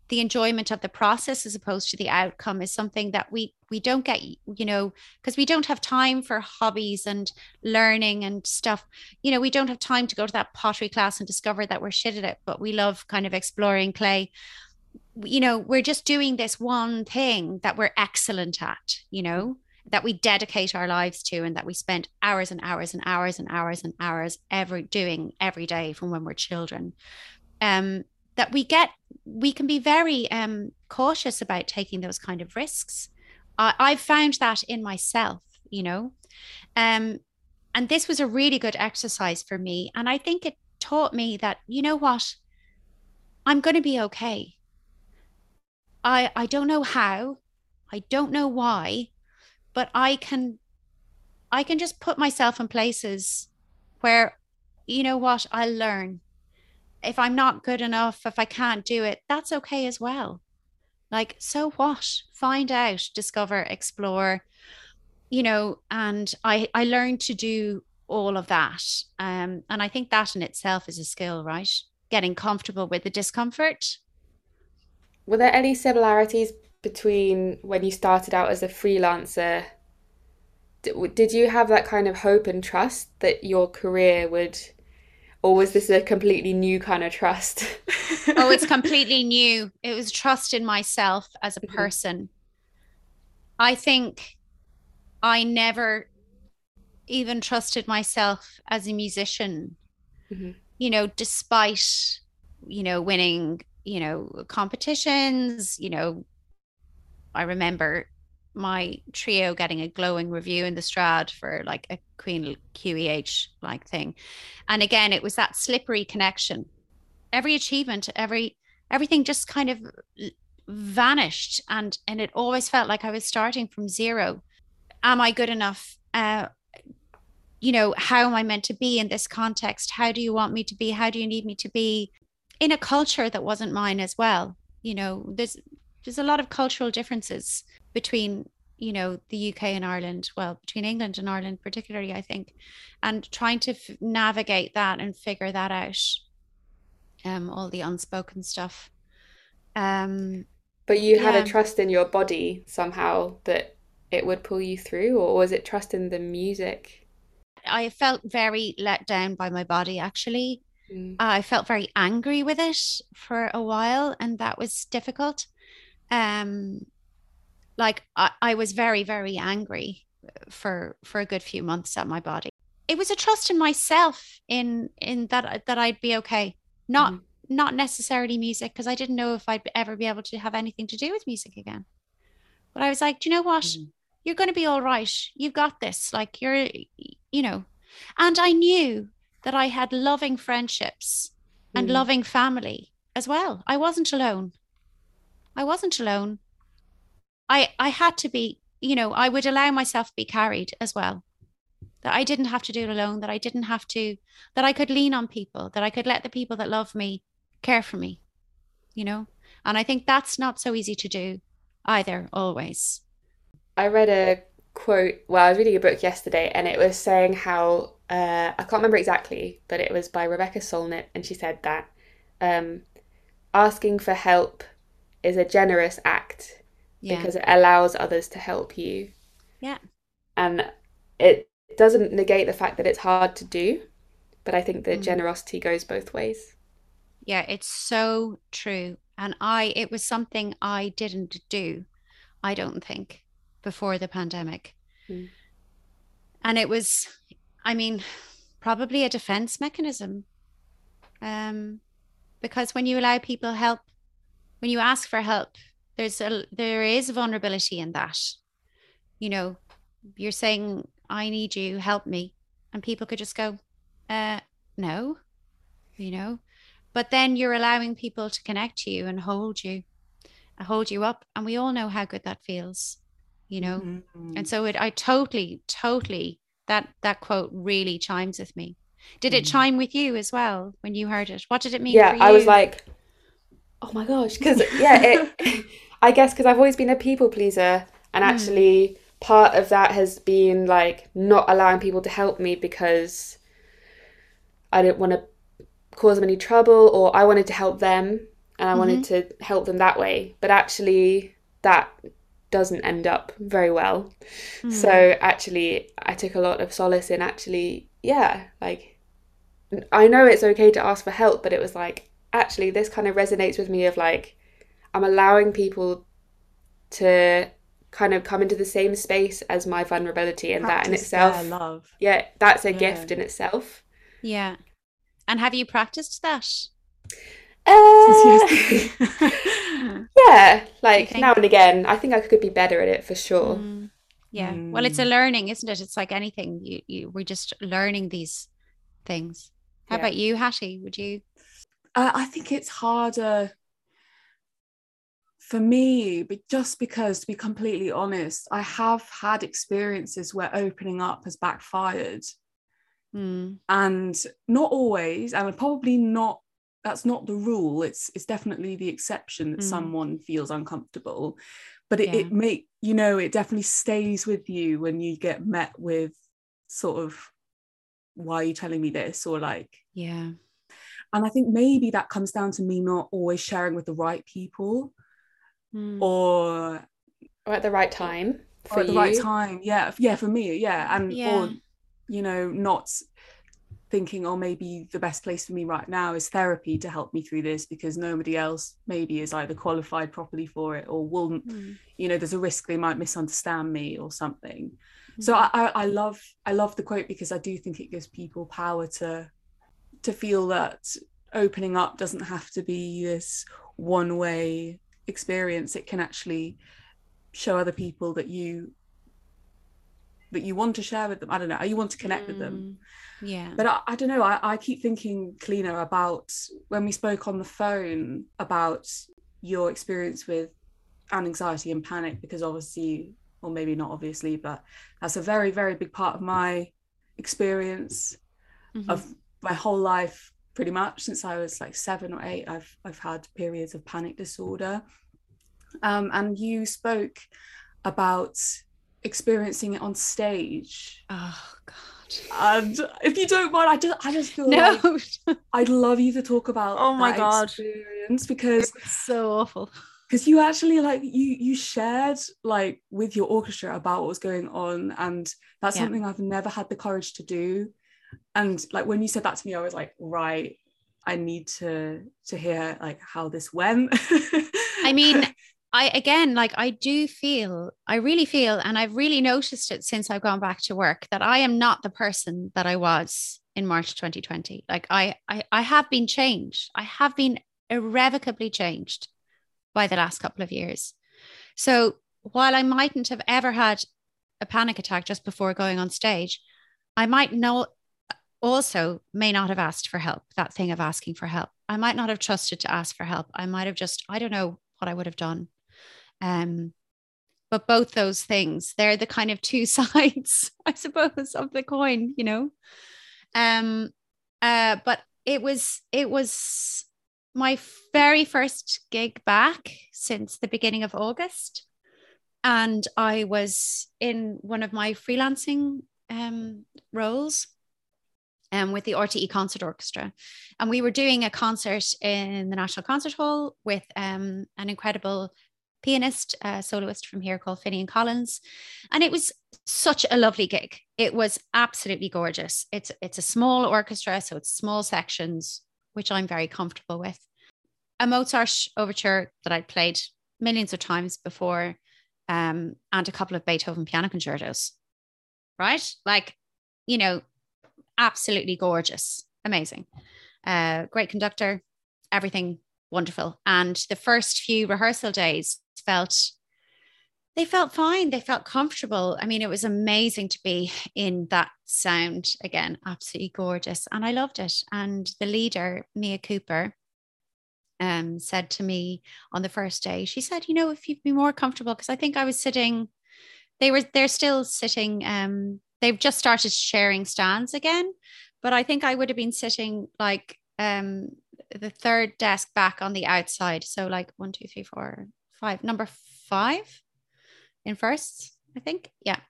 the enjoyment of the process as opposed to the outcome is something that we we don't get you know because we don't have time for hobbies and learning and stuff. You know we don't have time to go to that pottery class and discover that we're shit at it but we love kind of exploring clay. You know we're just doing this one thing that we're excellent at you know that we dedicate our lives to and that we spend hours and hours and hours and hours and hours every doing every day from when we're children. Um, that we get we can be very um, cautious about taking those kind of risks. I, i've found that in myself you know? Um, and this was a really good exercise for me and i think it taught me that you know what? I'm going to be okay. I i don't know how i don't know why but I can I can just put myself in places where you know what? I'll learn. If I'm not good enough, if I can't do it, that's okay as well. Like, so what? Find out, discover, explore, you know, and I I learned to do all of that. Um, and I think that in itself is a skill, right? Getting comfortable with the discomfort. Were there any similarities between when you started out as a freelancer did you have that kind of hope and trust that your career would or was this a completely new kind of trust oh it's completely new it was trust in myself as a mm-hmm. person i think i never even trusted myself as a musician mm-hmm. you know despite you know winning you know competitions you know I remember my trio getting a glowing review in the Strad for like a Queen QEH like thing. And again, it was that slippery connection. Every achievement, every everything just kind of vanished and and it always felt like I was starting from zero. Am I good enough? Uh, you know, how am I meant to be in this context? How do you want me to be? How do you need me to be in a culture that wasn't mine as well? You know, there's there's a lot of cultural differences between you know the UK and Ireland well between England and Ireland particularly I think and trying to f- navigate that and figure that out um all the unspoken stuff. Um but you had a trust in your body somehow that it would pull you through or was it trust in the music? I felt very let down by my body actually. Mm. I felt very angry with it for a while and that was difficult. Um like I, I was very very angry for for a good few months at my body. It was a trust in myself in in that that i'd be okay. Not mm. not necessarily music because i didn't know if i'd ever be able to have anything to do with music again. But i was like do you know what? Mm. you're going to be all right. You've got this. Like you're you know. And i knew that i had loving friendships mm. and loving family as well. I wasn't alone. I wasn't alone. I I had to be, you know, I would allow myself to be carried as well. That I didn't have to do it alone, that I didn't have to that I could lean on people, that I could let the people that love me care for me. You know? And I think that's not so easy to do either always. I read a quote well, I was reading a book yesterday and it was saying how uh, I can't remember exactly, but it was by Rebecca Solnit, and she said that um, asking for help is a generous act yeah. because it allows others to help you. Yeah. And it doesn't negate the fact that it's hard to do, but I think the mm. generosity goes both ways. Yeah, it's so true. And I it was something I didn't do, I don't think, before the pandemic. Mm. And it was I mean, probably a defense mechanism. Um because when you allow people help when you ask for help there's a there is vulnerability in that. You know you're saying i need you help me and people could just go uh no you know? But then you're allowing people to connect to you and hold you hold you up and we all know how good that feels you know? Mm-hmm. and so it i totally totally that that quote really chimes with me. Did it mm-hmm. chime with you as well when you heard it? What did it mean yeah i was like oh my gosh because yeah it i guess because i've always been a people pleaser and mm. actually part of that has been like not allowing people to help me because i didn't want to cause them any trouble or i wanted to help them and i mm-hmm. wanted to help them that way but actually that doesn't end up very well mm. so actually i took a lot of solace in actually yeah like i know it's okay to ask for help but it was like actually this kind of resonates with me of like I'm allowing people to kind of come into the same space as my vulnerability and Practice that in itself love. Yeah that's a yeah. gift in itself. Yeah. And have you practiced that? Uh, yeah like now and again i think i could be better at it for sure. Mm, yeah. Mm. well it's a mm. learning isn't it? It's like anything. You, you we're just learning these things. How yeah. about you hattie? Would you uh, i think it's harder for me, but just because to be completely honest, I have had experiences where opening up has backfired. Mm. And not always, and probably not that's not the rule. It's it's definitely the exception that mm. someone feels uncomfortable. But it, yeah. it make you know, it definitely stays with you when you get met with sort of why are you telling me this? Or like, yeah. And I think maybe that comes down to me not always sharing with the right people mm. or or at the right time for at the right time yeah yeah for me yeah and yeah. or you know not thinking oh maybe the best place for me right now is therapy to help me through this because nobody else maybe is either qualified properly for it or will mm. you know there's a risk they might misunderstand me or something mm. so I, I love i love the quote because i do think it gives people power to to feel that opening up doesn't have to be this one way experience it can actually show other people that you that you want to share with them. I don't know you want to connect mm, with them. Mm, yeah. But i, I don't know I, I keep thinking Cliodhna about when we spoke on the phone about your experience with and anxiety and panic because obviously or maybe not obviously but that's a very very big part of my experience mm-hmm. of my whole life pretty much since I was like seven or eight. I've I've had periods of panic disorder, um, and you spoke about experiencing it on stage. Oh God! And if you don't mind, I just I just feel no. like I'd love you to talk about. Oh my God! Experience because it's so awful because you actually like you you shared like with your orchestra about what was going on and that's yeah. something i've never had the courage to do and like when you said that to me i was like right i need to to hear like how this went. I mean i again like i do feel i really feel and i've really noticed it since i've gone back to work that i am not the person that i was in march 2020 like i i, I have been changed. I have been irrevocably changed by the last couple of years. So while i mightn't have ever had a panic attack just before going on stage I might know also may not have asked for help, that thing of asking for help. I might not have trusted to ask for help. I might have just, I don't know what I would have done. Um, but both those things, they're the kind of two sides, I suppose, of the coin, you know. Um, uh, but it was it was my very first gig back since the beginning of August. And I was in one of my freelancing um, roles um, with the RTE Concert Orchestra. And we were doing a concert in the National Concert Hall with um, an incredible pianist, uh, soloist from here called Finghin Collins. And it was such a lovely gig. It was absolutely gorgeous. It's, it's a small orchestra, so it's small sections, which I'm very comfortable with. A Mozart overture that I'd played millions of times before, um, and a couple of Beethoven piano concertos. Right? Like, you know, absolutely gorgeous, amazing, uh, great conductor, everything wonderful. And the first few rehearsal days felt they felt fine. They felt comfortable. I mean, it was amazing to be in that sound again, absolutely gorgeous. And I loved it. And the leader, Mia Cooper, um, said to me on the first day, she said, you know, if you'd be more comfortable, because I think I was sitting, they were, they're still sitting um, they've just started sharing stands again but i think i would have been sitting like um the third desk back on the outside. So like one two three four five number five in first i think. Yeah.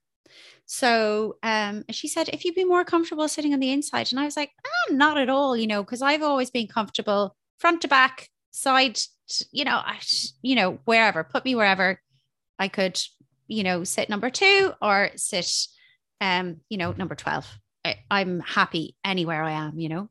So um she said if you'd be more comfortable sitting on the inside. And i was like oh, not at all you know because i've always been comfortable front to back side you know I, you know wherever put me wherever i could you know sit number two or sit um, you know, number 12. I, am happy anywhere I am, you know.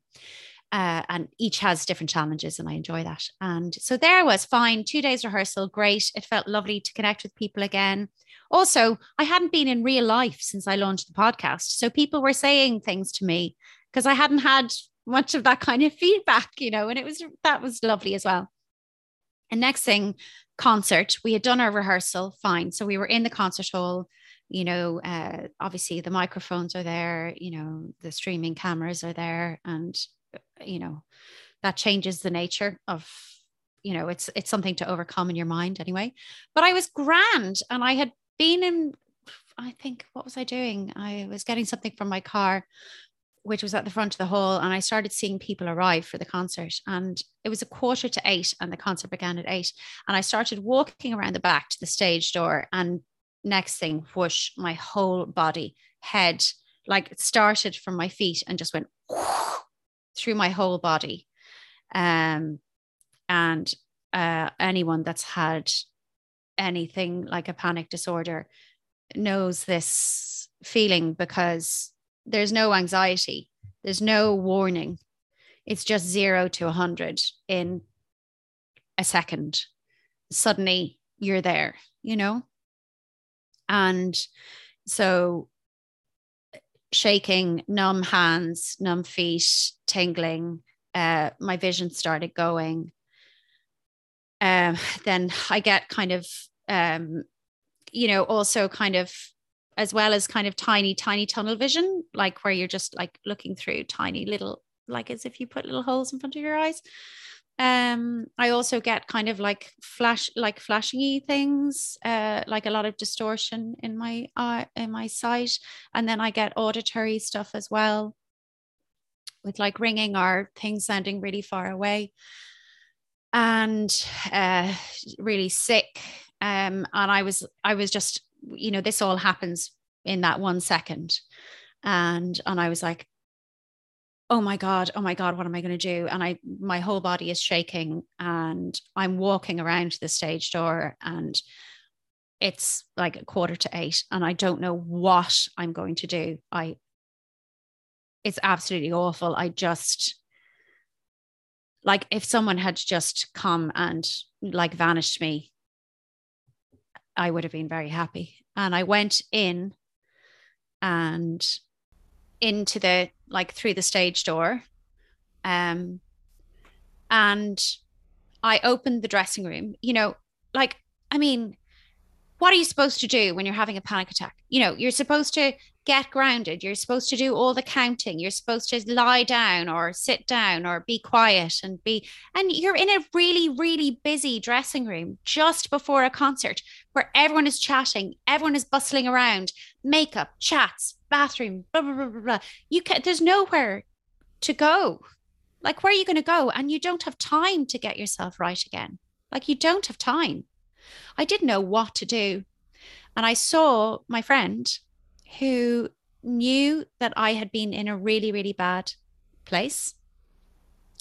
Uh, and each has different challenges, and I enjoy that. And so there was fine. Two days rehearsal, great. It felt lovely to connect with people again. Also, I hadn't been in real life since I launched the podcast. So people were saying things to me because I hadn't had much of that kind of feedback, you know, and it was that was lovely as well. And next thing, concert. We had done our rehearsal, fine. So we were in the concert hall. You know, uh, obviously the microphones are there. You know, the streaming cameras are there, and you know, that changes the nature of. You know, it's it's something to overcome in your mind anyway. But I was grand, and I had been in. I think what was I doing? I was getting something from my car which was at the front of the hall, and I started seeing people arrive for the concert. And it was a quarter to eight, and the concert began at eight. And I started walking around the back to the stage door, and next thing, whoosh, my whole body, head, like started from my feet and just went through my whole body. Um, and uh, anyone that's had anything like a panic disorder knows this feeling because there's no anxiety, there's no warning. It's just zero to 100 in a second. Suddenly you're there, you know? And so shaking, numb hands, numb feet, tingling, uh, my vision started going. Um, then I get kind of, um, you know, also kind of as well as kind of tiny, tiny tunnel vision, like where you're just like looking through tiny little, like as if you put little holes in front of your eyes. Um, I also get kind of like flash, like flashy things, uh, like a lot of distortion in my eye, in my sight, and then I get auditory stuff as well, with like ringing or things sounding really far away, and uh, really sick. Um, and I was, I was just you know this all happens in that one second. And and i was like oh my god oh my god what am i going to do? And i my whole body is shaking and i'm walking around the stage door and it's like a quarter to eight and i don't know what i'm going to do. I it's absolutely awful. I just like if someone had just come and like vanished me I would have been very happy. And I went in and into the like through the stage door. Um and I opened the dressing room, you know, like I mean, what are you supposed to do when you're having a panic attack? You know, you're supposed to get grounded. You're supposed to do all the counting. You're supposed to lie down or sit down or be quiet and be. And you're in a really, really busy dressing room just before a concert where everyone is chatting, everyone is bustling around, makeup, chats, bathroom, blah, blah, blah, blah. You can't. there's nowhere to go. Like, where are you going to go? And you don't have time to get yourself right again. Like, you don't have time. I didn't know what to do. And I saw my friend who knew that I had been in a really, really bad place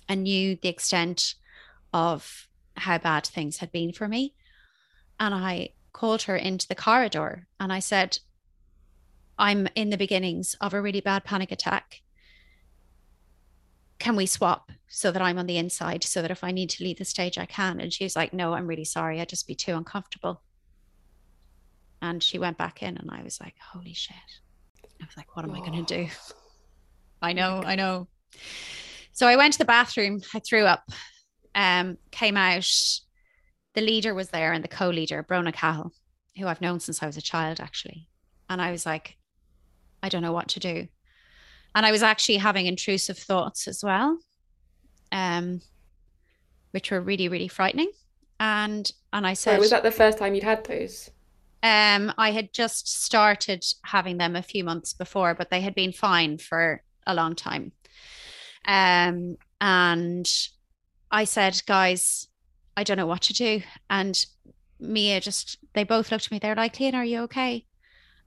and knew the extent of how bad things had been for me. And I called her into the corridor and I said, I'm in the beginnings of a really bad panic attack. Can we swap so that I'm on the inside so that if I need to leave the stage, I can? And she was like, No, I'm really sorry. I'd just be too uncomfortable. And she went back in, and I was like, holy shit. I was like, what am I going to do? I know, I know. So I went to the bathroom, I threw up, um, came out. The leader was there and the co leader, Brona Cahill, who I've known since I was a child, actually. And I was like, I don't know what to do. And I was actually having intrusive thoughts as well, um, which were really, really frightening. And and I said, was that the first time you'd had those? Um, I had just started having them a few months before, but they had been fine for a long time. Um, and I said, guys, I don't know what to do. And Mia just, they both looked at me. They're like, Leanne, are you okay?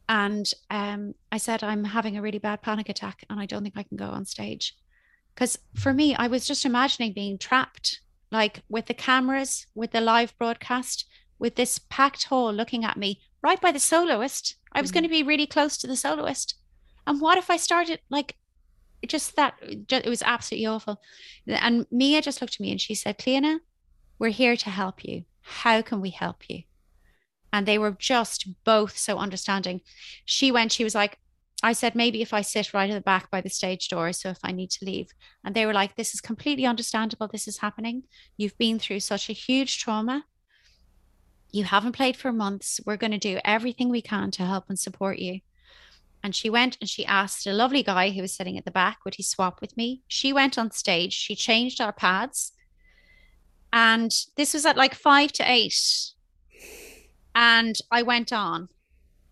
And um, I said, I'm having a really bad panic attack and I don't think I can go on stage. Because for me, I was just imagining being trapped, like with the cameras, with the live broadcast, with this packed hall looking at me right by the soloist. I was mm-hmm. going to be really close to the soloist. And what if I started like just that it was absolutely awful. And Mia just looked at me and she said, Cliodhna, we're here to help you. How can we help you? And they were just both so understanding. She went, she was like, I said, maybe if I sit right at the back by the stage door, so if I need to leave. And they were like, this is completely understandable. This is happening. You've been through such a huge trauma. You haven't played for months. We're going to do everything we can to help and support you. And she went and she asked a lovely guy who was sitting at the back, would he swap with me? She went on stage, she changed our pads. And this was at like five to eight. And I went on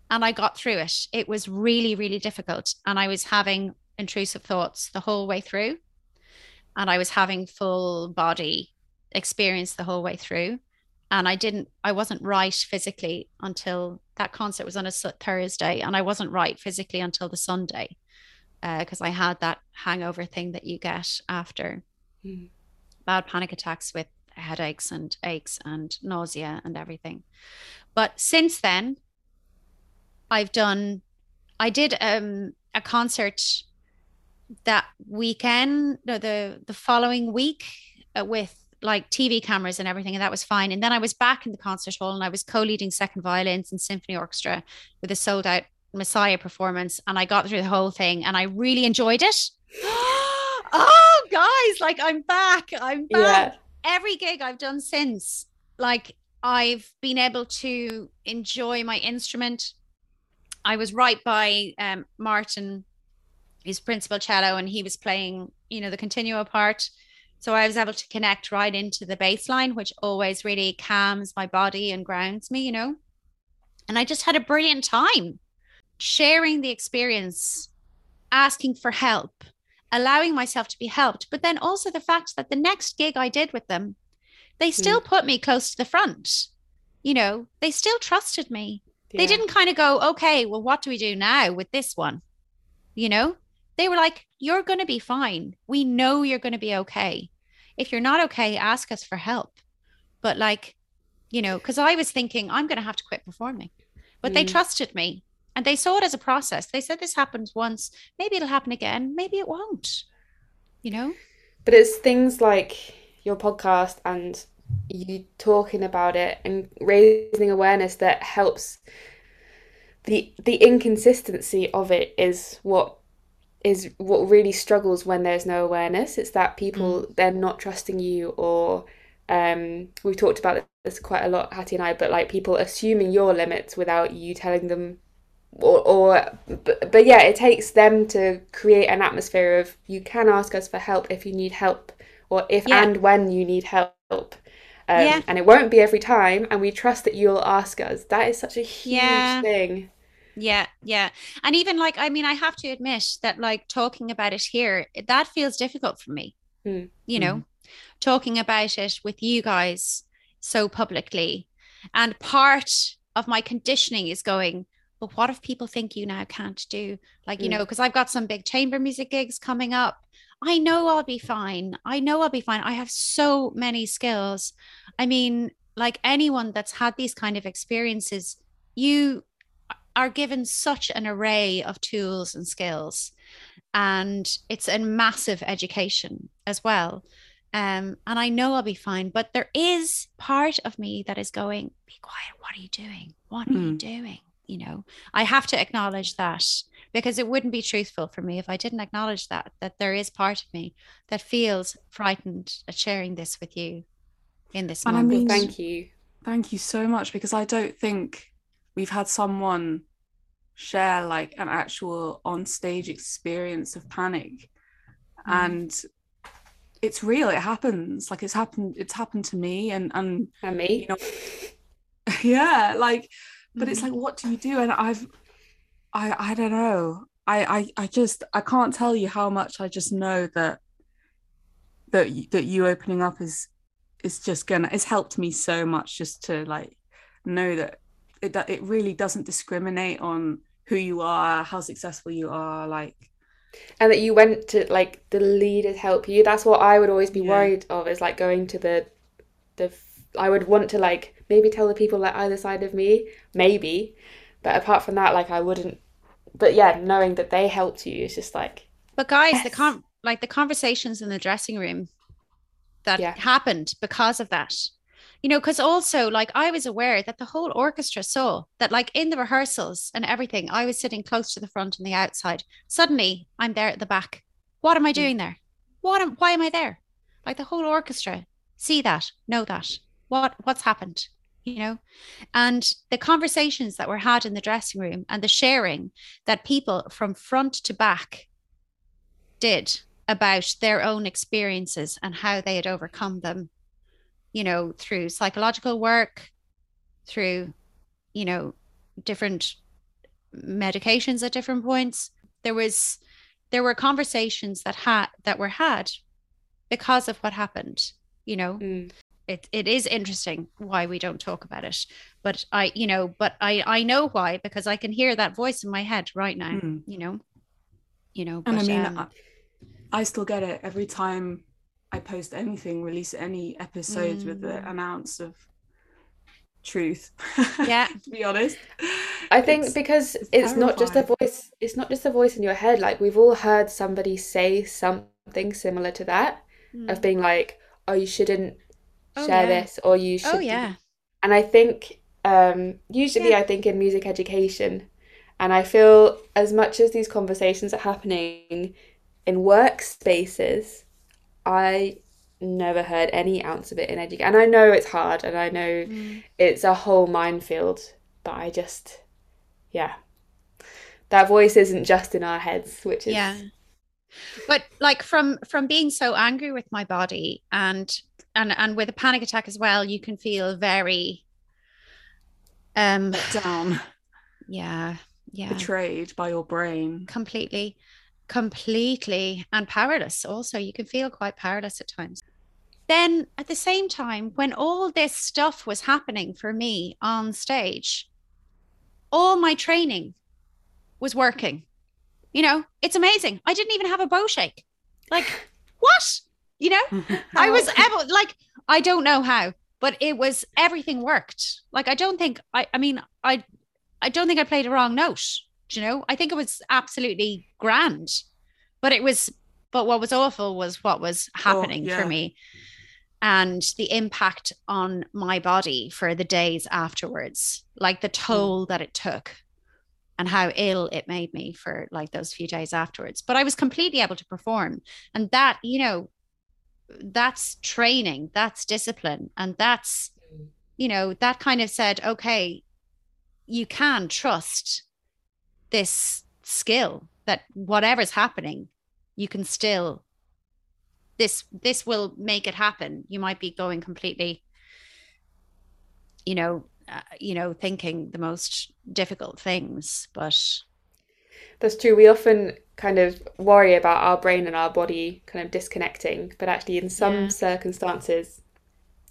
and I got through it. It was really, really difficult. And I was having intrusive thoughts the whole way through. And I was having full body experience the whole way through and I didn't I wasn't right physically until that concert was on a Thursday and I wasn't right physically until the Sunday because uh, I had that hangover thing that you get after mm. bad panic attacks with headaches and aches and nausea and everything. But since then I've done I did um a concert that weekend no the the following week uh, with like TV cameras and everything, and that was fine. And then I was back in the concert hall and I was co-leading second violins and symphony orchestra with a sold out Messiah performance, and I got through the whole thing and I really enjoyed it. oh, guys, like I'm back. I'm back. Yeah. Every gig I've done since, like I've been able to enjoy my instrument. I was right by um, Martin, his principal cello, and he was playing, you know, the continuo part so I was able to connect right into the bass line, which always really calms my body and grounds me, you know. And I just had a brilliant time sharing the experience, asking for help, allowing myself to be helped. But then also the fact that the next gig I did with them, they still mm. put me close to the front. You know, they still trusted me. Yeah. They didn't kind of go, okay, well, what do we do now with this one? You know, they were like, You're going to be fine. We know you're going to be okay. If you're not okay, ask us for help. But, like, you know, because I was thinking, I'm going to have to quit performing. But mm. they trusted me and they saw it as a process. They said, This happens once. Maybe it'll happen again. Maybe it won't, you know? But it's things like your podcast and you talking about it and raising awareness that helps the the inconsistency of it is what is what really struggles when there's no awareness. It's that people mm. they're not trusting you or um, we've talked about this quite a lot, Hattie and I, but like people assuming your limits without you telling them or, or but, but yeah, it takes them to create an atmosphere of you can ask us for help if you need help or if yeah. and when you need help. Um, yeah. And it won't be every time, and we trust that you'll ask us. That is such a huge yeah. thing. Yeah, yeah. And even like, I mean, I have to admit that like talking about it here, that feels difficult for me. Mm. You know, mm. talking about it with you guys so publicly. And part of my conditioning is going, but what if people think you now can't do? Like, you mm. know, because I've got some big chamber music gigs coming up. I know I'll be fine. I know I'll be fine. I have so many skills. I mean, like anyone that's had these kind of experiences, you are given such an array of tools and skills and it's a massive education as well um, and i know i'll be fine but there is part of me that is going be quiet what are you doing what are mm. you hmm. doing you know i have to acknowledge that because it wouldn't be truthful for me if i didn't acknowledge that that there is part of me that feels frightened at sharing this with you in this and moment. I mean, thank you thank you so much because i don't think we've had someone share like an actual on stage experience of panic mm. and it's real it happens like it's happened it's happened to me and and, and me you know yeah like but it's mm. like what do you do and i've i i don't know I, I i just i can't tell you how much i just know that that that you opening up is is just gonna it's helped me so much just to like know that it it really doesn't discriminate on who you are, how successful you are, like and that you went to like the leaders help you. That's what I would always be yeah. worried of is like going to the the I would want to like maybe tell the people like either side of me, maybe. But apart from that, like I wouldn't but yeah, knowing that they helped you is just like But guys, yes. the con like the conversations in the dressing room that yeah. happened because of that. You know, because also like I was aware that the whole orchestra saw that like in the rehearsals and everything, I was sitting close to the front and the outside. Suddenly I'm there at the back. What am I mm. doing there? What am why am I there? Like the whole orchestra see that, know that. What what's happened? you know? And the conversations that were had in the dressing room and the sharing that people from front to back did about their own experiences and how they had overcome them you know through psychological work through you know different medications at different points. There was there were conversations that had that were had because of what happened you know? Mm it, it is interesting why we don't talk about it but i you know but i i know why because i can hear that voice in my head right now mm. you know you know but, and i mean um, I, I, still get it every time i post anything release any episodes mm. with an ounce of truth yeah to be honest i think it's, because it's, it's not just a voice it's not just a voice in your head like we've all heard somebody say something similar to that mm. of being like oh you shouldn't oh, share yeah. this or you oh, should oh yeah and i think um usually yeah. i think in music education and i feel as much as these conversations are happening in workspaces i never heard any ounce of it in education and i know it's hard and i know mm. it's a whole minefield but i just yeah that voice isn't just in our heads which is yeah but like from from being so angry with my body and and and with a panic attack as well you can feel very um down. Yeah yeah. Betrayed by your brain. Completely completely and powerless also. You can feel quite powerless at times. Then at the same time when all this stuff was happening for me on stage all my training was working. You know it's amazing. I didn't even have a bow shake. Like what you know i was able like i don't know how but it was everything worked like i don't think i i mean i i don't think i played a wrong note you know i think it was absolutely grand but it was but what was awful was what was oh, happening oh, yeah. for me and the impact on my body for the days afterwards like the mm. toll mm. that it took and how ill it made me for like those few days afterwards but i was completely able to perform and that you know that's training that's discipline and that's you know that kind of said okay you can trust this skill that whatever's happening you can still this this will make it happen. You might be going completely you know uh, you know thinking the most difficult things but that's true. We often kind of worry about our brain and our body kind of disconnecting, but actually, in some yeah. circumstances,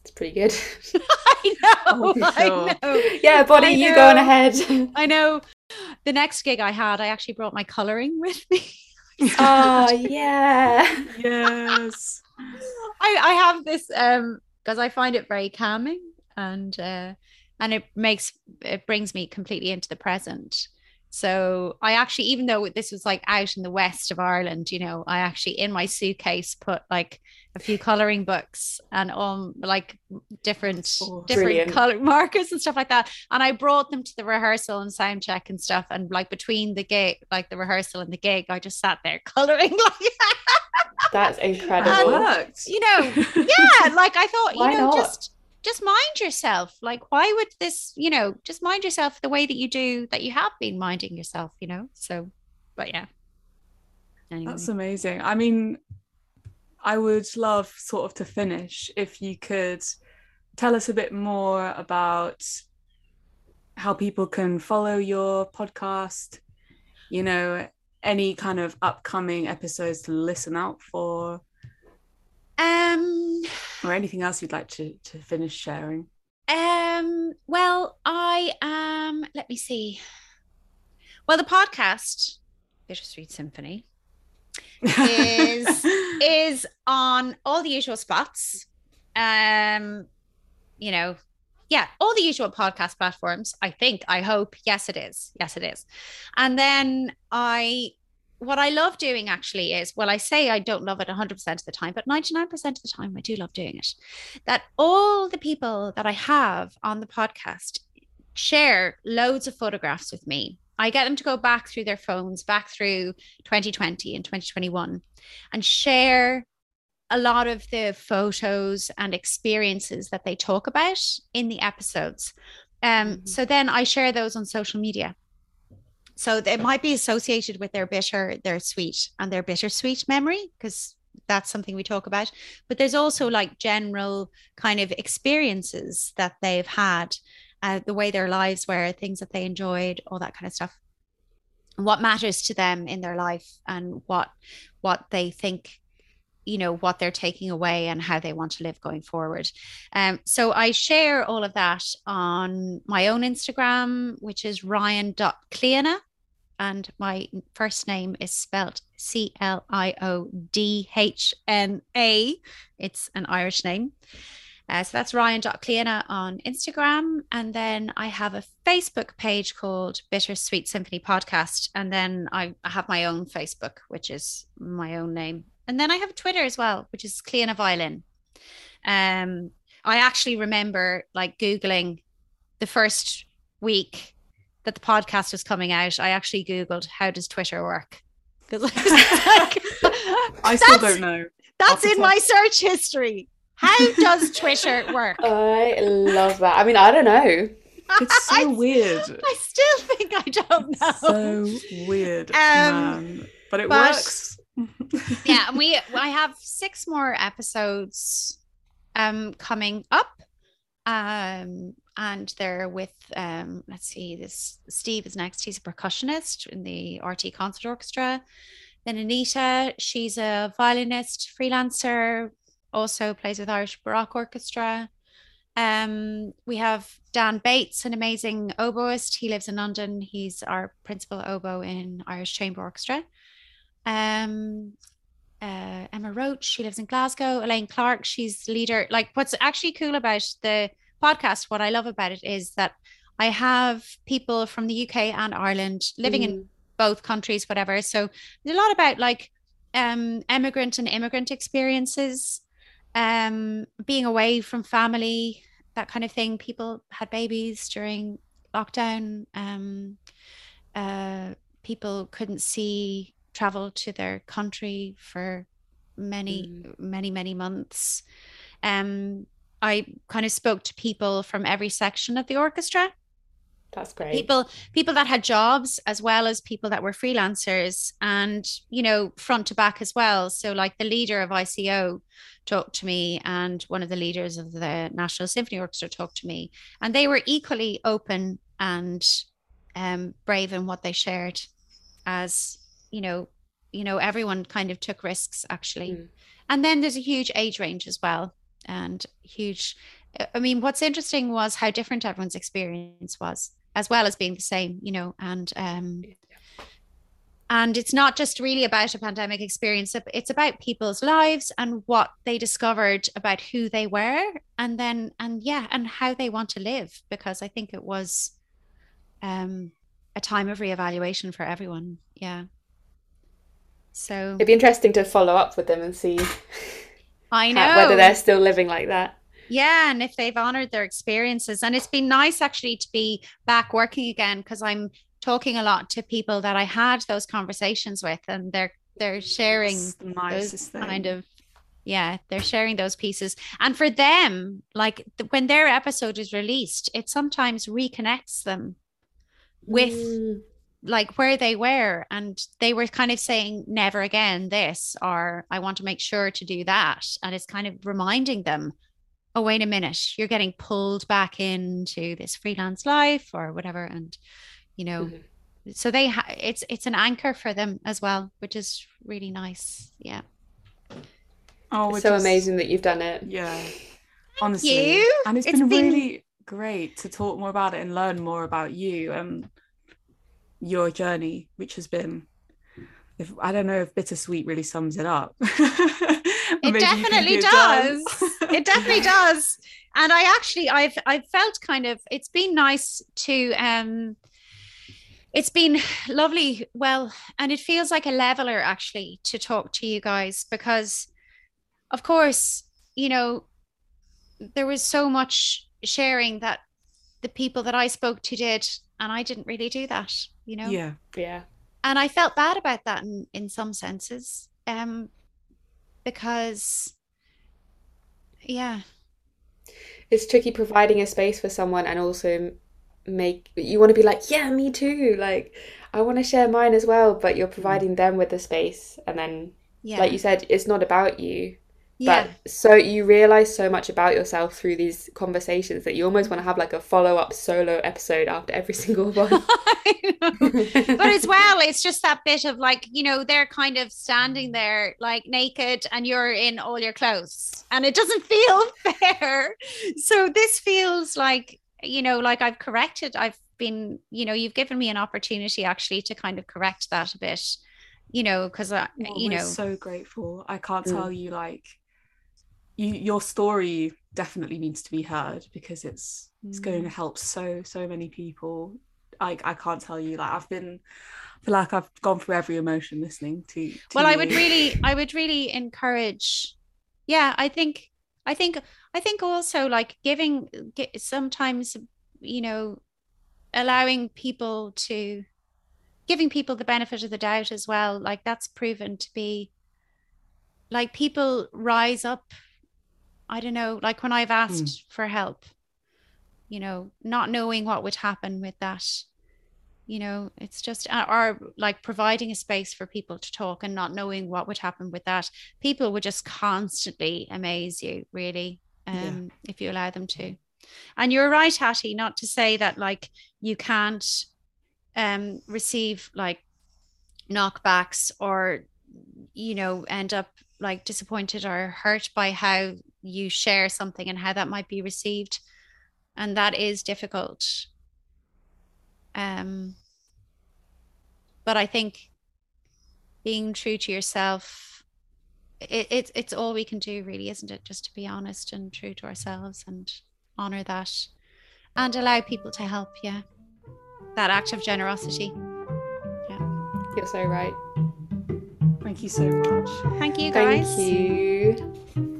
it's pretty good. I know. Oh, sure. I know. Yeah, body, you go on ahead. I know. The next gig I had, I actually brought my coloring with me. oh yeah. yes. I I have this um because I find it very calming and uh and it makes it brings me completely into the present so I actually, even though this was like out in the west of Ireland, you know, I actually in my suitcase put like a few coloring books and um like different oh, different color markers and stuff like that. And I brought them to the rehearsal and sound check and stuff. And like between the gig, like the rehearsal and the gig, I just sat there coloring like That's incredible. And, you know, yeah, like I thought, you know, not? just just mind yourself. Like, why would this, you know, just mind yourself the way that you do that you have been minding yourself, you know? So, but yeah. Anyway. That's amazing. I mean, I would love sort of to finish if you could tell us a bit more about how people can follow your podcast, you know, any kind of upcoming episodes to listen out for. Um, or anything else you'd like to to finish sharing? Um, well, I um, let me see. Well, the podcast Bittersweet Symphony is is on all the usual spots. Um, you know, yeah, all the usual podcast platforms. I think, I hope. Yes, it is. Yes, it is. And then I what I love doing actually is, well, I say I don't love it 100% of the time, but 99% of the time I do love doing it. That all the people that I have on the podcast share loads of photographs with me. I get them to go back through their phones, back through 2020 and 2021, and share a lot of the photos and experiences that they talk about in the episodes. Um, mm-hmm. So then I share those on social media. So it might be associated with their bitter, their sweet, and their bittersweet memory, because that's something we talk about. But there's also like general kind of experiences that they've had, uh, the way their lives were, things that they enjoyed, all that kind of stuff. what matters to them in their life and what what they think you know what they're taking away and how they want to live going forward. Um, so i share all of that on my own instagram which is ryan.cliodhna and my first name is spelt c-l-i-o-d-h-n-a it's an irish name. Uh, so that's ryan.cliodhna on instagram and then i have a facebook page called bittersweet symphony podcast and then I, I have my own facebook which is my own name and then I have Twitter as well, which is Cliodhna Violin. Um, I actually remember like Googling the first week that the podcast was coming out. I actually Googled how does Twitter work? Because like, I still don't know. That's in my search history. How does Twitter work? I love that. I mean, I don't know. It's so I, weird. I still think I don't know. So weird, um, man. But it but, works yeah, and we I have six more episodes um coming up. Um and they're with um let's see this Steve is next. He's a percussionist in the RTÉ Concert Orchestra. Then Anita, she's a violinist, freelancer, also plays with Irish Baroque Orchestra. Um, we have Dan Bates, an amazing oboist. He lives in London. He's our principal oboe in Irish Chamber Orchestra um, uh, Emma Roach, she lives in Glasgow. Elaine Clark, she's leader. Like, what's actually cool about the podcast, what I love about it is that I have people from the UK and Ireland living mm. in both countries, whatever. So a lot about like um, immigrant and immigrant experiences, um, being away from family, that kind of thing. People had babies during lockdown. Um, uh, people couldn't see travel to their country for many mm. many many months. Um i kind of spoke to people from every section of the orchestra. That's great. People people that had jobs as well as people that were freelancers and you know front to back as well. So like the leader of ico talked to me and one of the leaders of the national symphony orchestra talked to me. And they were equally open and um, brave in what they shared as you know you know everyone kind of took risks actually. Mm. and then there's a huge age range as well and huge i mean what's interesting was how different everyone's experience was as well as being the same you know and um and it's not just really about a pandemic experience it's about people's lives and what they discovered about who they were and then and yeah and how they want to live because i think it was um a time of reevaluation for everyone yeah so it'd be interesting to follow up with them and see I know how, whether they're still living like that. Yeah, and if they've honored their experiences. And it's been nice actually to be back working again because I'm talking a lot to people that I had those conversations with and they're they're sharing the those thing. kind of yeah they're sharing those pieces and for them like the, when their episode is released it sometimes reconnects them with mm like where they were and they were kind of saying never again this or i want to make sure to do that and it's kind of reminding them oh wait a minute you're getting pulled back into this freelance life or whatever and you know mm-hmm. so they ha- it's it's an anchor for them as well which is really nice yeah oh it's so just, amazing that you've done it yeah honestly you. and it's, it's been, been really great to talk more about it and learn more about you and your journey, which has been if I don't know if bittersweet really sums it up. it definitely does. it definitely does. And I actually I've I've felt kind of it's been nice to um it's been lovely. Well, and it feels like a leveler actually to talk to you guys because, of course, you know, there was so much sharing that the people that I spoke to did, and I didn't really do that, you know? Yeah. Yeah. And I felt bad about that in, in some senses. Um, because yeah. It's tricky providing a space for someone and also make you want to be like, yeah, me too. Like I want to share mine as well, but you're providing them with the space and then yeah. like you said, it's not about you. Yeah. But so you realize so much about yourself through these conversations that you almost want to have like a follow up solo episode after every single one. but as well, it's just that bit of like, you know, they're kind of standing there like naked and you're in all your clothes and it doesn't feel fair. So this feels like, you know, like I've corrected, I've been, you know, you've given me an opportunity actually to kind of correct that a bit you know because i well, you know so grateful i can't mm. tell you like you, your story definitely needs to be heard because it's mm. it's going to help so so many people I, I can't tell you like I've been I feel like I've gone through every emotion listening to, to well you. I would really I would really encourage yeah I think I think I think also like giving sometimes you know allowing people to giving people the benefit of the doubt as well like that's proven to be like people rise up I don't know, like when I've asked mm. for help, you know, not knowing what would happen with that, you know, it's just, uh, or like providing a space for people to talk and not knowing what would happen with that. People would just constantly amaze you, really, um, yeah. if you allow them to. And you're right, Hattie, not to say that like you can't um, receive like knockbacks or, you know, end up like disappointed or hurt by how you share something and how that might be received. And that is difficult. Um but i think being true to yourself it, it it's all we can do really isn't it? Just to be honest and true to ourselves and honor that and allow people to help yeah that act of generosity. Yeah. You're so right. Thank you so much. Thank you guys. thank you